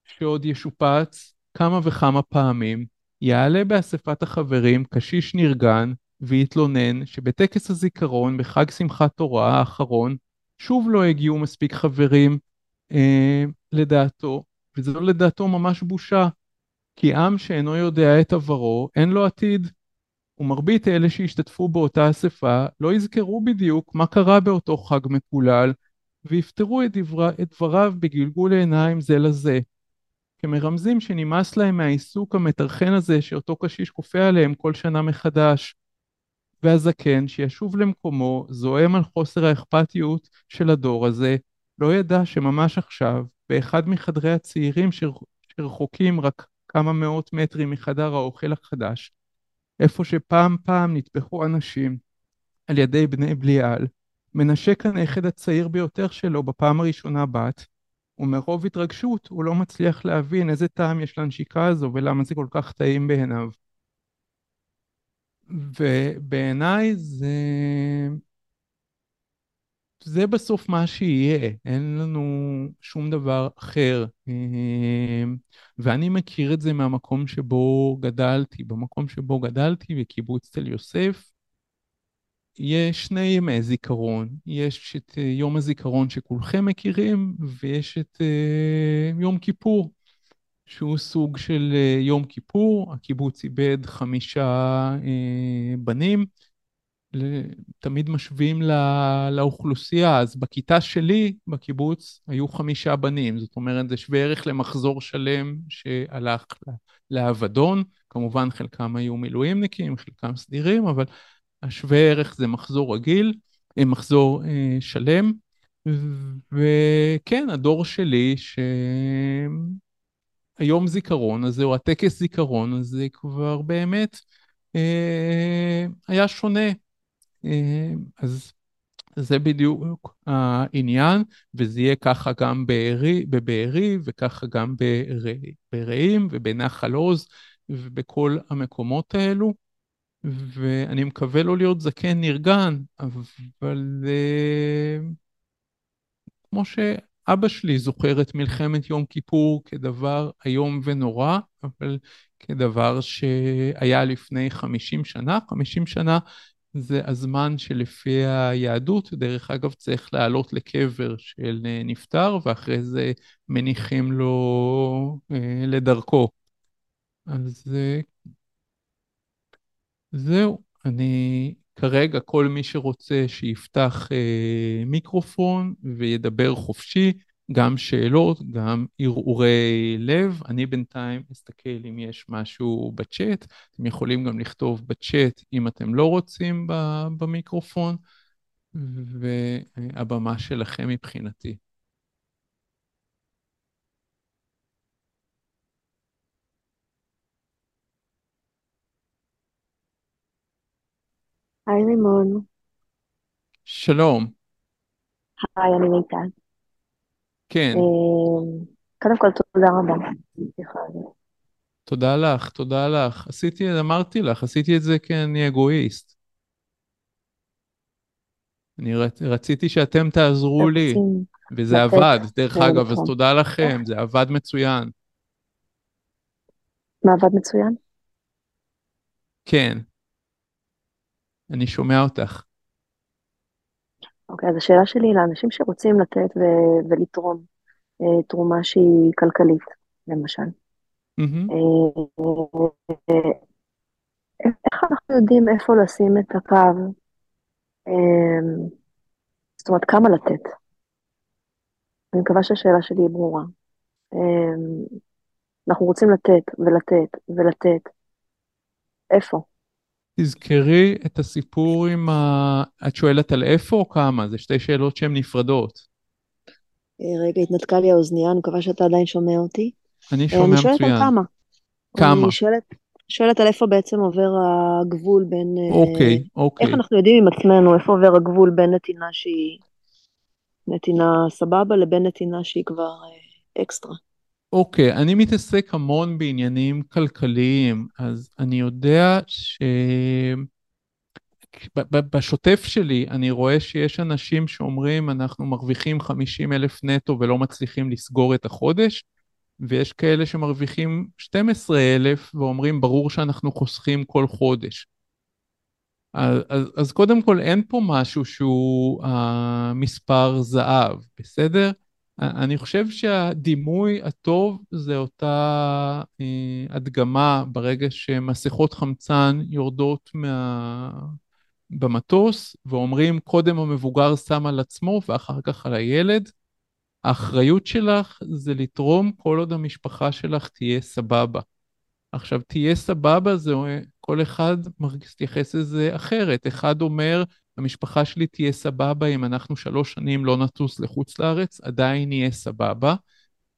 שעוד ישופץ כמה וכמה פעמים, יעלה באספת החברים קשיש נרגן ויתלונן שבטקס הזיכרון בחג שמחת תורה האחרון שוב לא הגיעו מספיק חברים אה, לדעתו, וזו לדעתו ממש בושה, כי עם שאינו יודע את עברו אין לו עתיד. ומרבית אלה שהשתתפו באותה אספה לא יזכרו בדיוק מה קרה באותו חג מקולל, ויפתרו את, דבר, את דבריו בגלגול עיניים זה לזה. כמרמזים שנמאס להם מהעיסוק המטרחן הזה שאותו קשיש כופה עליהם כל שנה מחדש. והזקן שישוב למקומו זועם על חוסר האכפתיות של הדור הזה, לא ידע שממש עכשיו, באחד מחדרי הצעירים שרחוקים רק כמה מאות מטרים מחדר האוכל החדש, איפה שפעם פעם נטבחו אנשים על ידי בני בליעל, מנשק הנכד הצעיר ביותר שלו בפעם הראשונה בת, ומרוב התרגשות הוא לא מצליח להבין איזה טעם יש לנשיקה הזו ולמה זה כל כך טעים בעיניו. ובעיניי זה... זה בסוף מה שיהיה, אין לנו שום דבר אחר. אמ, ואני מכיר את זה מהמקום שבו גדלתי. במקום שבו גדלתי, בקיבוץ תל יוסף, יש שני ימי זיכרון. יש את אה, יום הזיכרון שכולכם מכירים, ויש את אה, יום כיפור, שהוא סוג של אה, יום כיפור. הקיבוץ איבד חמישה בנים. תמיד משווים לא, לאוכלוסייה, אז בכיתה שלי בקיבוץ היו חמישה בנים, זאת אומרת זה שווה ערך למחזור שלם שהלך לאבדון, כמובן חלקם היו מילואימניקים, חלקם סדירים, אבל השווה ערך זה מחזור רגיל, אה, מחזור אה, שלם, וכן, הדור שלי, שהיום זיכרון הזה, או הטקס זיכרון הזה כבר באמת אה, היה שונה. אה, אז זה בדיוק העניין, וזה יהיה ככה גם בארי, בבארי, וככה גם ברעים ובנחל עוז ובכל המקומות האלו. ואני מקווה לא להיות זקן נרגן, אבל uh, כמו שאבא שלי זוכר את מלחמת יום כיפור כדבר איום ונורא, אבל כדבר שהיה לפני 50 שנה, 50 שנה זה הזמן שלפי היהדות, דרך אגב, צריך לעלות לקבר של אה, נפטר, ואחרי זה מניחים לו אה, לדרכו. אז אה, זהו, אני כרגע, כל מי שרוצה שיפתח אה, מיקרופון וידבר חופשי, גם שאלות, גם ערעורי לב. אני בינתיים אסתכל אם יש משהו בצ'אט. אתם יכולים גם לכתוב בצ'אט אם אתם לא רוצים במיקרופון, והבמה שלכם מבחינתי. היי רימון. שלום. היי, אני מיטל. כן. אמ, קודם כל, תודה רבה. תודה לך, תודה לך. עשיתי, אמרתי לך, עשיתי את זה כי אני אגואיסט. אני רצ, רציתי שאתם תעזרו לי, וזה עבד, דרך אגב, אז תודה לכם, זה עבד מצוין. מה עבד מצוין? כן. אני שומע אותך. אוקיי, אז השאלה שלי לאנשים שרוצים לתת ו- ולתרום אה, תרומה שהיא כלכלית, למשל. Mm-hmm. אה, איך אנחנו יודעים איפה לשים את הקו? אה, זאת אומרת, כמה לתת? אני מקווה שהשאלה שלי היא ברורה. אה, אנחנו רוצים לתת ולתת ולתת. איפה? תזכרי את הסיפור עם ה... את שואלת על איפה או כמה? זה שתי שאלות שהן נפרדות. אה, רגע, התנתקה לי האוזנייה, אני מקווה שאתה עדיין שומע אותי. אני שומע מצוין. אני שואלת על כמה. כמה? אני שואלת, שואלת על איפה בעצם עובר הגבול בין... אוקיי, אוקיי. איך אנחנו יודעים עם עצמנו איפה עובר הגבול בין נתינה שהיא נתינה סבבה לבין נתינה שהיא כבר אקסטרה. אוקיי, אני מתעסק המון בעניינים כלכליים, אז אני יודע ש... בשוטף שלי אני רואה שיש אנשים שאומרים אנחנו מרוויחים 50 אלף נטו ולא מצליחים לסגור את החודש, ויש כאלה שמרוויחים 12 אלף ואומרים ברור שאנחנו חוסכים כל חודש. אז, אז, אז קודם כל אין פה משהו שהוא uh, מספר זהב, בסדר? אני חושב שהדימוי הטוב זה אותה uh, הדגמה ברגע שמסכות חמצן יורדות מה... במטוס ואומרים קודם המבוגר שם על עצמו ואחר כך על הילד. האחריות שלך זה לתרום כל עוד המשפחה שלך תהיה סבבה. עכשיו, תהיה סבבה, זה כל אחד מתייחס לזה אחרת. אחד אומר, המשפחה שלי תהיה סבבה אם אנחנו שלוש שנים לא נטוס לחוץ לארץ, עדיין נהיה סבבה.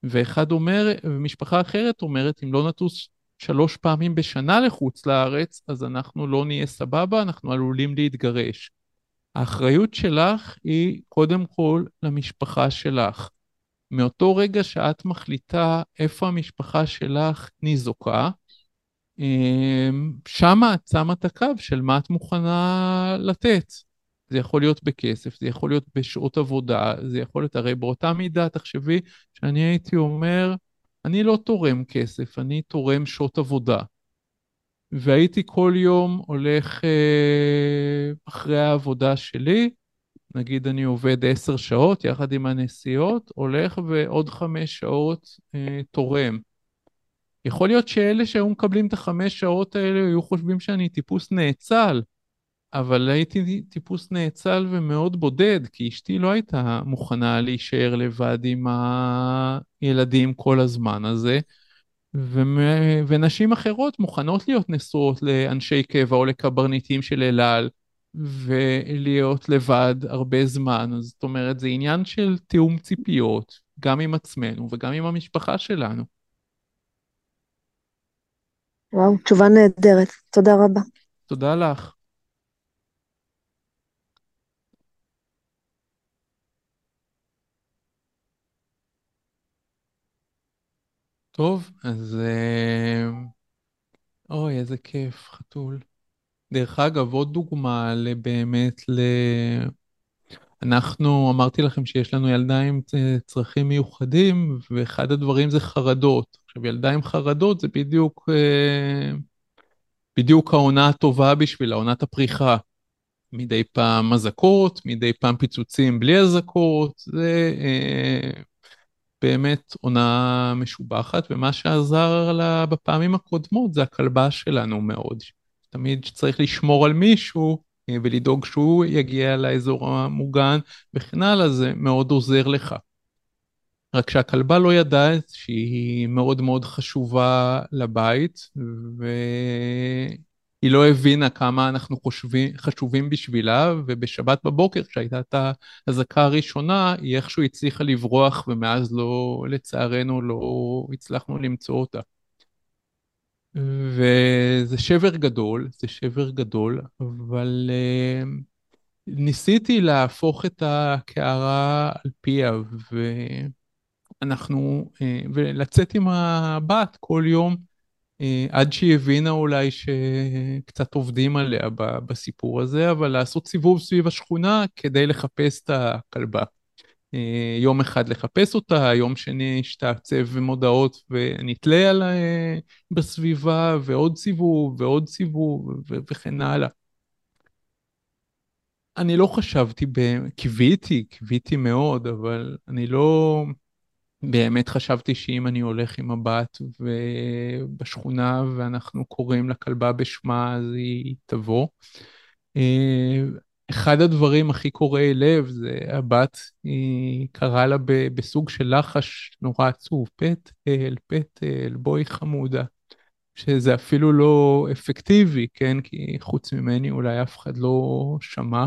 ואחד אומר, ומשפחה אחרת אומרת, אם לא נטוס שלוש פעמים בשנה לחוץ לארץ, אז אנחנו לא נהיה סבבה, אנחנו עלולים להתגרש. האחריות שלך היא קודם כל למשפחה שלך. מאותו רגע שאת מחליטה איפה המשפחה שלך ניזוקה, אמ, שמה את שמה את הקו של מה את מוכנה לתת. זה יכול להיות בכסף, זה יכול להיות בשעות עבודה, זה יכול להיות, הרי באותה מידה, תחשבי שאני הייתי אומר, אני לא תורם כסף, אני תורם שעות עבודה. והייתי כל יום הולך אה, אחרי העבודה שלי, נגיד אני עובד עשר שעות יחד עם הנסיעות, הולך ועוד חמש שעות אה, תורם. יכול להיות שאלה שהיו מקבלים את החמש שעות האלה היו חושבים שאני טיפוס נאצל, אבל הייתי טיפוס נאצל ומאוד בודד, כי אשתי לא הייתה מוכנה להישאר לבד עם הילדים כל הזמן הזה, ו... ונשים אחרות מוכנות להיות נשואות לאנשי קבע או לקברניטים של אל על, ולהיות לבד הרבה זמן. אז זאת אומרת, זה עניין של תיאום ציפיות, גם עם עצמנו וגם עם המשפחה שלנו. וואו, תשובה נהדרת. תודה רבה. תודה לך. טוב, אז... אה, אוי, איזה כיף, חתול. דרך אגב, עוד דוגמה לבאמת ל... אנחנו, אמרתי לכם שיש לנו ילדה עם צרכים מיוחדים, ואחד הדברים זה חרדות. עכשיו, ילדה עם חרדות זה בדיוק, אה, בדיוק העונה הטובה בשבילה, עונת הפריחה. מדי פעם אזעקות, מדי פעם פיצוצים בלי אזעקות, זה אה, באמת עונה משובחת, ומה שעזר לה בפעמים הקודמות זה הכלבה שלנו מאוד. תמיד צריך לשמור על מישהו אה, ולדאוג שהוא יגיע לאזור המוגן וכן הלאה, זה מאוד עוזר לך. רק שהכלבה לא ידעה שהיא מאוד מאוד חשובה לבית, והיא לא הבינה כמה אנחנו חושבים, חשובים בשבילה, ובשבת בבוקר, כשהייתה את האזעקה הראשונה, היא איכשהו הצליחה לברוח, ומאז לא, לצערנו, לא הצלחנו למצוא אותה. וזה שבר גדול, זה שבר גדול, אבל uh, ניסיתי להפוך את הקערה על פיה, ואנחנו, uh, ולצאת עם הבת כל יום, עד שהיא הבינה אולי שקצת עובדים עליה בסיפור הזה, אבל לעשות סיבוב סביב השכונה כדי לחפש את הכלבה. אה, יום אחד לחפש אותה, יום שני שתעצב מודעות ונתלה על בסביבה, ועוד סיבוב ועוד סיבוב וכן הלאה. אני לא חשבתי. קיוויתי, קיוויתי מאוד, אבל אני לא באמת חשבתי שאם אני הולך עם הבת בשכונה ואנחנו קוראים לכלבה בשמה, אז היא תבוא. אה, אחד הדברים הכי קורעי לב זה הבת, היא קראה לה בסוג של לחש נורא עצוב, פטל, פטל, בואי חמודה. שזה אפילו לא אפקטיבי, כן? כי חוץ ממני אולי אף אחד לא שמע.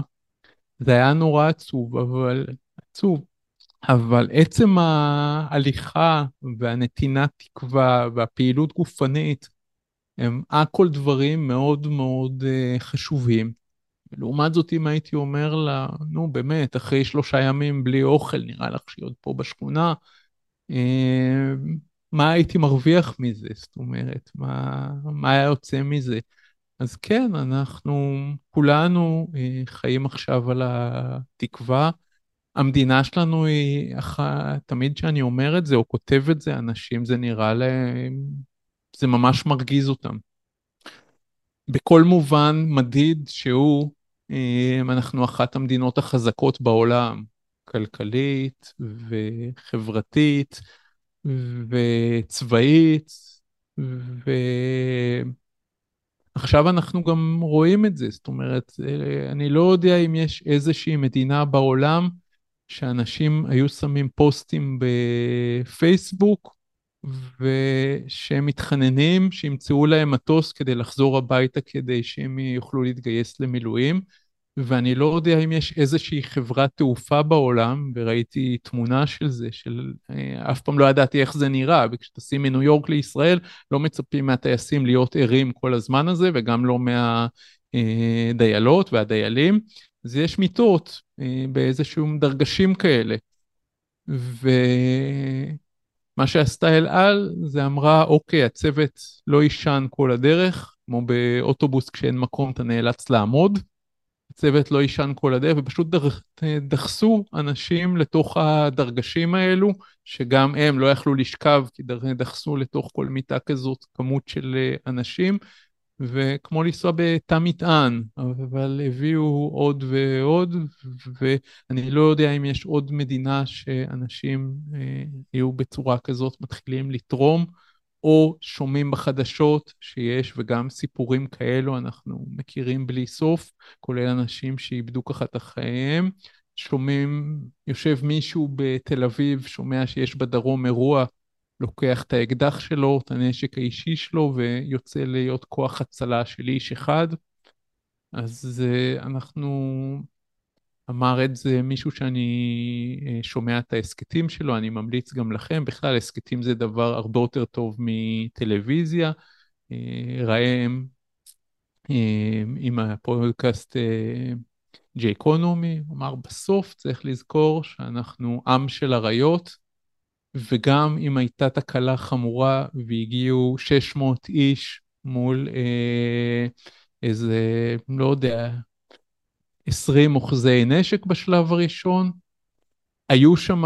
זה היה נורא עצוב, אבל עצוב. אבל עצם ההליכה והנתינת תקווה והפעילות גופנית הם הכל דברים מאוד מאוד uh, חשובים. לעומת זאת, אם הייתי אומר לה, נו באמת, אחרי שלושה ימים בלי אוכל, נראה לך שהיא עוד פה בשכונה, uh, מה הייתי מרוויח מזה? זאת אומרת, מה, מה היה יוצא מזה? אז כן, אנחנו כולנו חיים עכשיו על התקווה. המדינה שלנו היא, תמיד כשאני אומר את זה או כותב את זה, אנשים זה נראה להם, זה ממש מרגיז אותם. בכל מובן מדיד שהוא, אה, אנחנו אחת המדינות החזקות בעולם, כלכלית וחברתית וצבאית, ועכשיו אנחנו גם רואים את זה, זאת אומרת, אה, אני לא יודע אם יש איזושהי מדינה בעולם שאנשים היו שמים פוסטים בפייסבוק ושהם מתחננים שימצאו להם מטוס כדי לחזור הביתה כדי שהם יוכלו להתגייס למילואים. ואני לא יודע אם יש איזושהי חברת תעופה בעולם, וראיתי תמונה של זה, של אה, אף פעם לא ידעתי איך זה נראה, וכשטסים מניו יורק לישראל, לא מצפים מהטייסים להיות ערים כל הזמן הזה, וגם לא מהדיילות והדיילים. אז יש מיטות אה, באיזשהם דרגשים כאלה. ומה שעשתה אל על זה אמרה, אוקיי, הצוות לא יישן כל הדרך, כמו באוטובוס כשאין מקום אתה נאלץ לעמוד. הצוות לא יישן כל הדרך, ופשוט דח, דחסו אנשים לתוך הדרגשים האלו, שגם הם לא יכלו לשכב, כי דחסו לתוך כל מיטה כזאת כמות של אה, אנשים, וכמו לנסוע בתא מטען, אבל הביאו עוד ועוד, ואני לא יודע אם יש עוד מדינה שאנשים אה, יהיו בצורה כזאת מתחילים לתרום, או שומעים בחדשות שיש, וגם סיפורים כאלו אנחנו מכירים בלי סוף, כולל אנשים שאיבדו ככה את החייהם. שומעים, יושב מישהו בתל אביב, שומע שיש בדרום אירוע לוקח את האקדח שלו, את הנשק האישי שלו, ויוצא להיות כוח הצלה של איש אחד. אז אנחנו, אמר את זה מישהו שאני אה, שומע את ההסכתים שלו, אני ממליץ גם לכם. בכלל, הסכתים זה דבר הרבה יותר טוב מטלוויזיה. אה, ראם אה, עם הפודקאסט ג'ייקונומי, אמר בסוף צריך לזכור שאנחנו עם של אריות, וגם אם הייתה תקלה חמורה והגיעו 600 איש מול אה, איזה, לא יודע, 20 אוחזי נשק בשלב הראשון, היו שם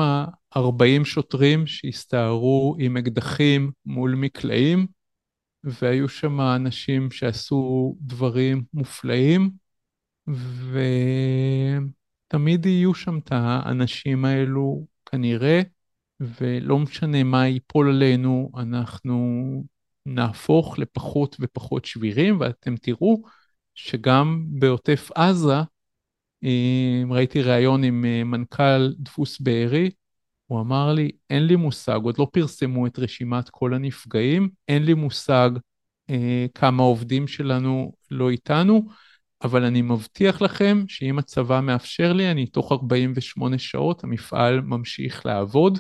40 שוטרים שהסתערו עם אקדחים מול מקלעים, והיו שם אנשים שעשו דברים מופלאים, ותמיד יהיו שם את האנשים האלו כנראה. ולא משנה מה ייפול עלינו, אנחנו נהפוך לפחות ופחות שבירים, ואתם תראו שגם בעוטף עזה, אה, ראיתי ראיון עם אה, מנכ"ל דפוס בארי, הוא אמר לי, אין לי מושג, עוד לא פרסמו את רשימת כל הנפגעים, אין לי מושג אה, כמה עובדים שלנו לא איתנו, אבל אני מבטיח לכם שאם הצבא מאפשר לי, אני תוך 48 שעות המפעל ממשיך לעבוד.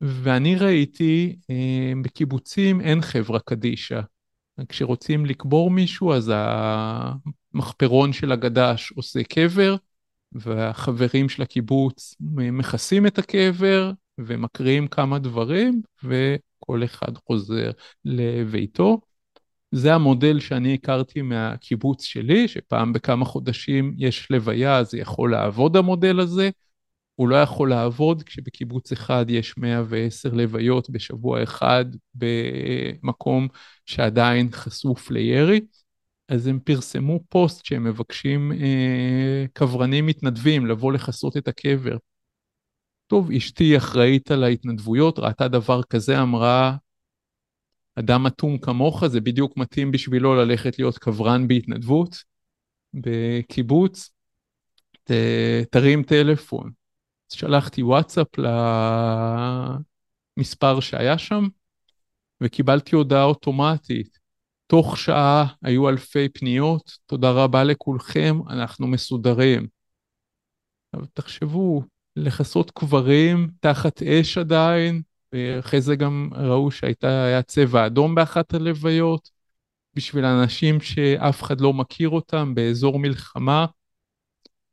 ואני ראיתי, אה, בקיבוצים אין חברה קדישא. כשרוצים לקבור מישהו, אז המחפרון של הגד"ש עושה קבר, והחברים של הקיבוץ מכסים את הקבר ומקריאים כמה דברים, וכל אחד חוזר לביתו. זה המודל שאני הכרתי מהקיבוץ שלי, שפעם בכמה חודשים יש לוויה, זה יכול לעבוד המודל הזה. הוא לא יכול לעבוד כשבקיבוץ אחד יש 110 לוויות בשבוע אחד במקום שעדיין חשוף לירי. אז הם פרסמו פוסט שהם מבקשים אה, קברנים מתנדבים לבוא לכסות את הקבר. טוב, אשתי אחראית על ההתנדבויות, ראתה דבר כזה, אמרה, אדם אטום כמוך, זה בדיוק מתאים בשבילו ללכת להיות קברן בהתנדבות בקיבוץ, ת, תרים טלפון. שלחתי וואטסאפ למספר שהיה שם, וקיבלתי הודעה אוטומטית. תוך שעה היו אלפי פניות, תודה רבה לכולכם, אנחנו מסודרים. אבל תחשבו, לכסות קברים תחת אש עדיין, ואחרי זה גם ראו שהיה צבע אדום באחת הלוויות, בשביל אנשים שאף אחד לא מכיר אותם באזור מלחמה,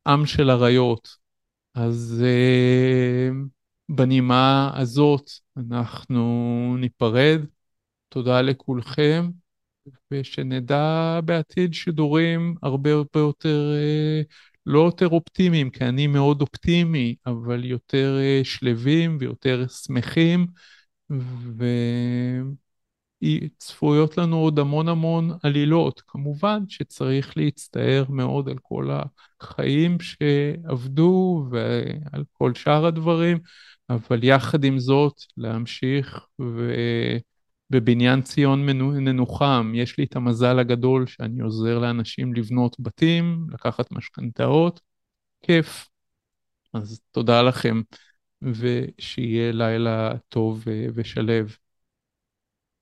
עם של אריות. אז uh, בנימה הזאת אנחנו ניפרד. תודה לכולכם, ושנדע בעתיד שידורים הרבה הרבה יותר, uh, לא יותר אופטימיים, כי אני מאוד אופטימי, אבל יותר uh, שלווים ויותר שמחים, ו... צפויות לנו עוד המון המון עלילות. כמובן שצריך להצטער מאוד על כל החיים שעבדו ועל כל שאר הדברים, אבל יחד עם זאת להמשיך ובבניין ציון ננוחם. יש לי את המזל הגדול שאני עוזר לאנשים לבנות בתים, לקחת משכנתאות, כיף. אז תודה לכם, ושיהיה לילה טוב ושלב.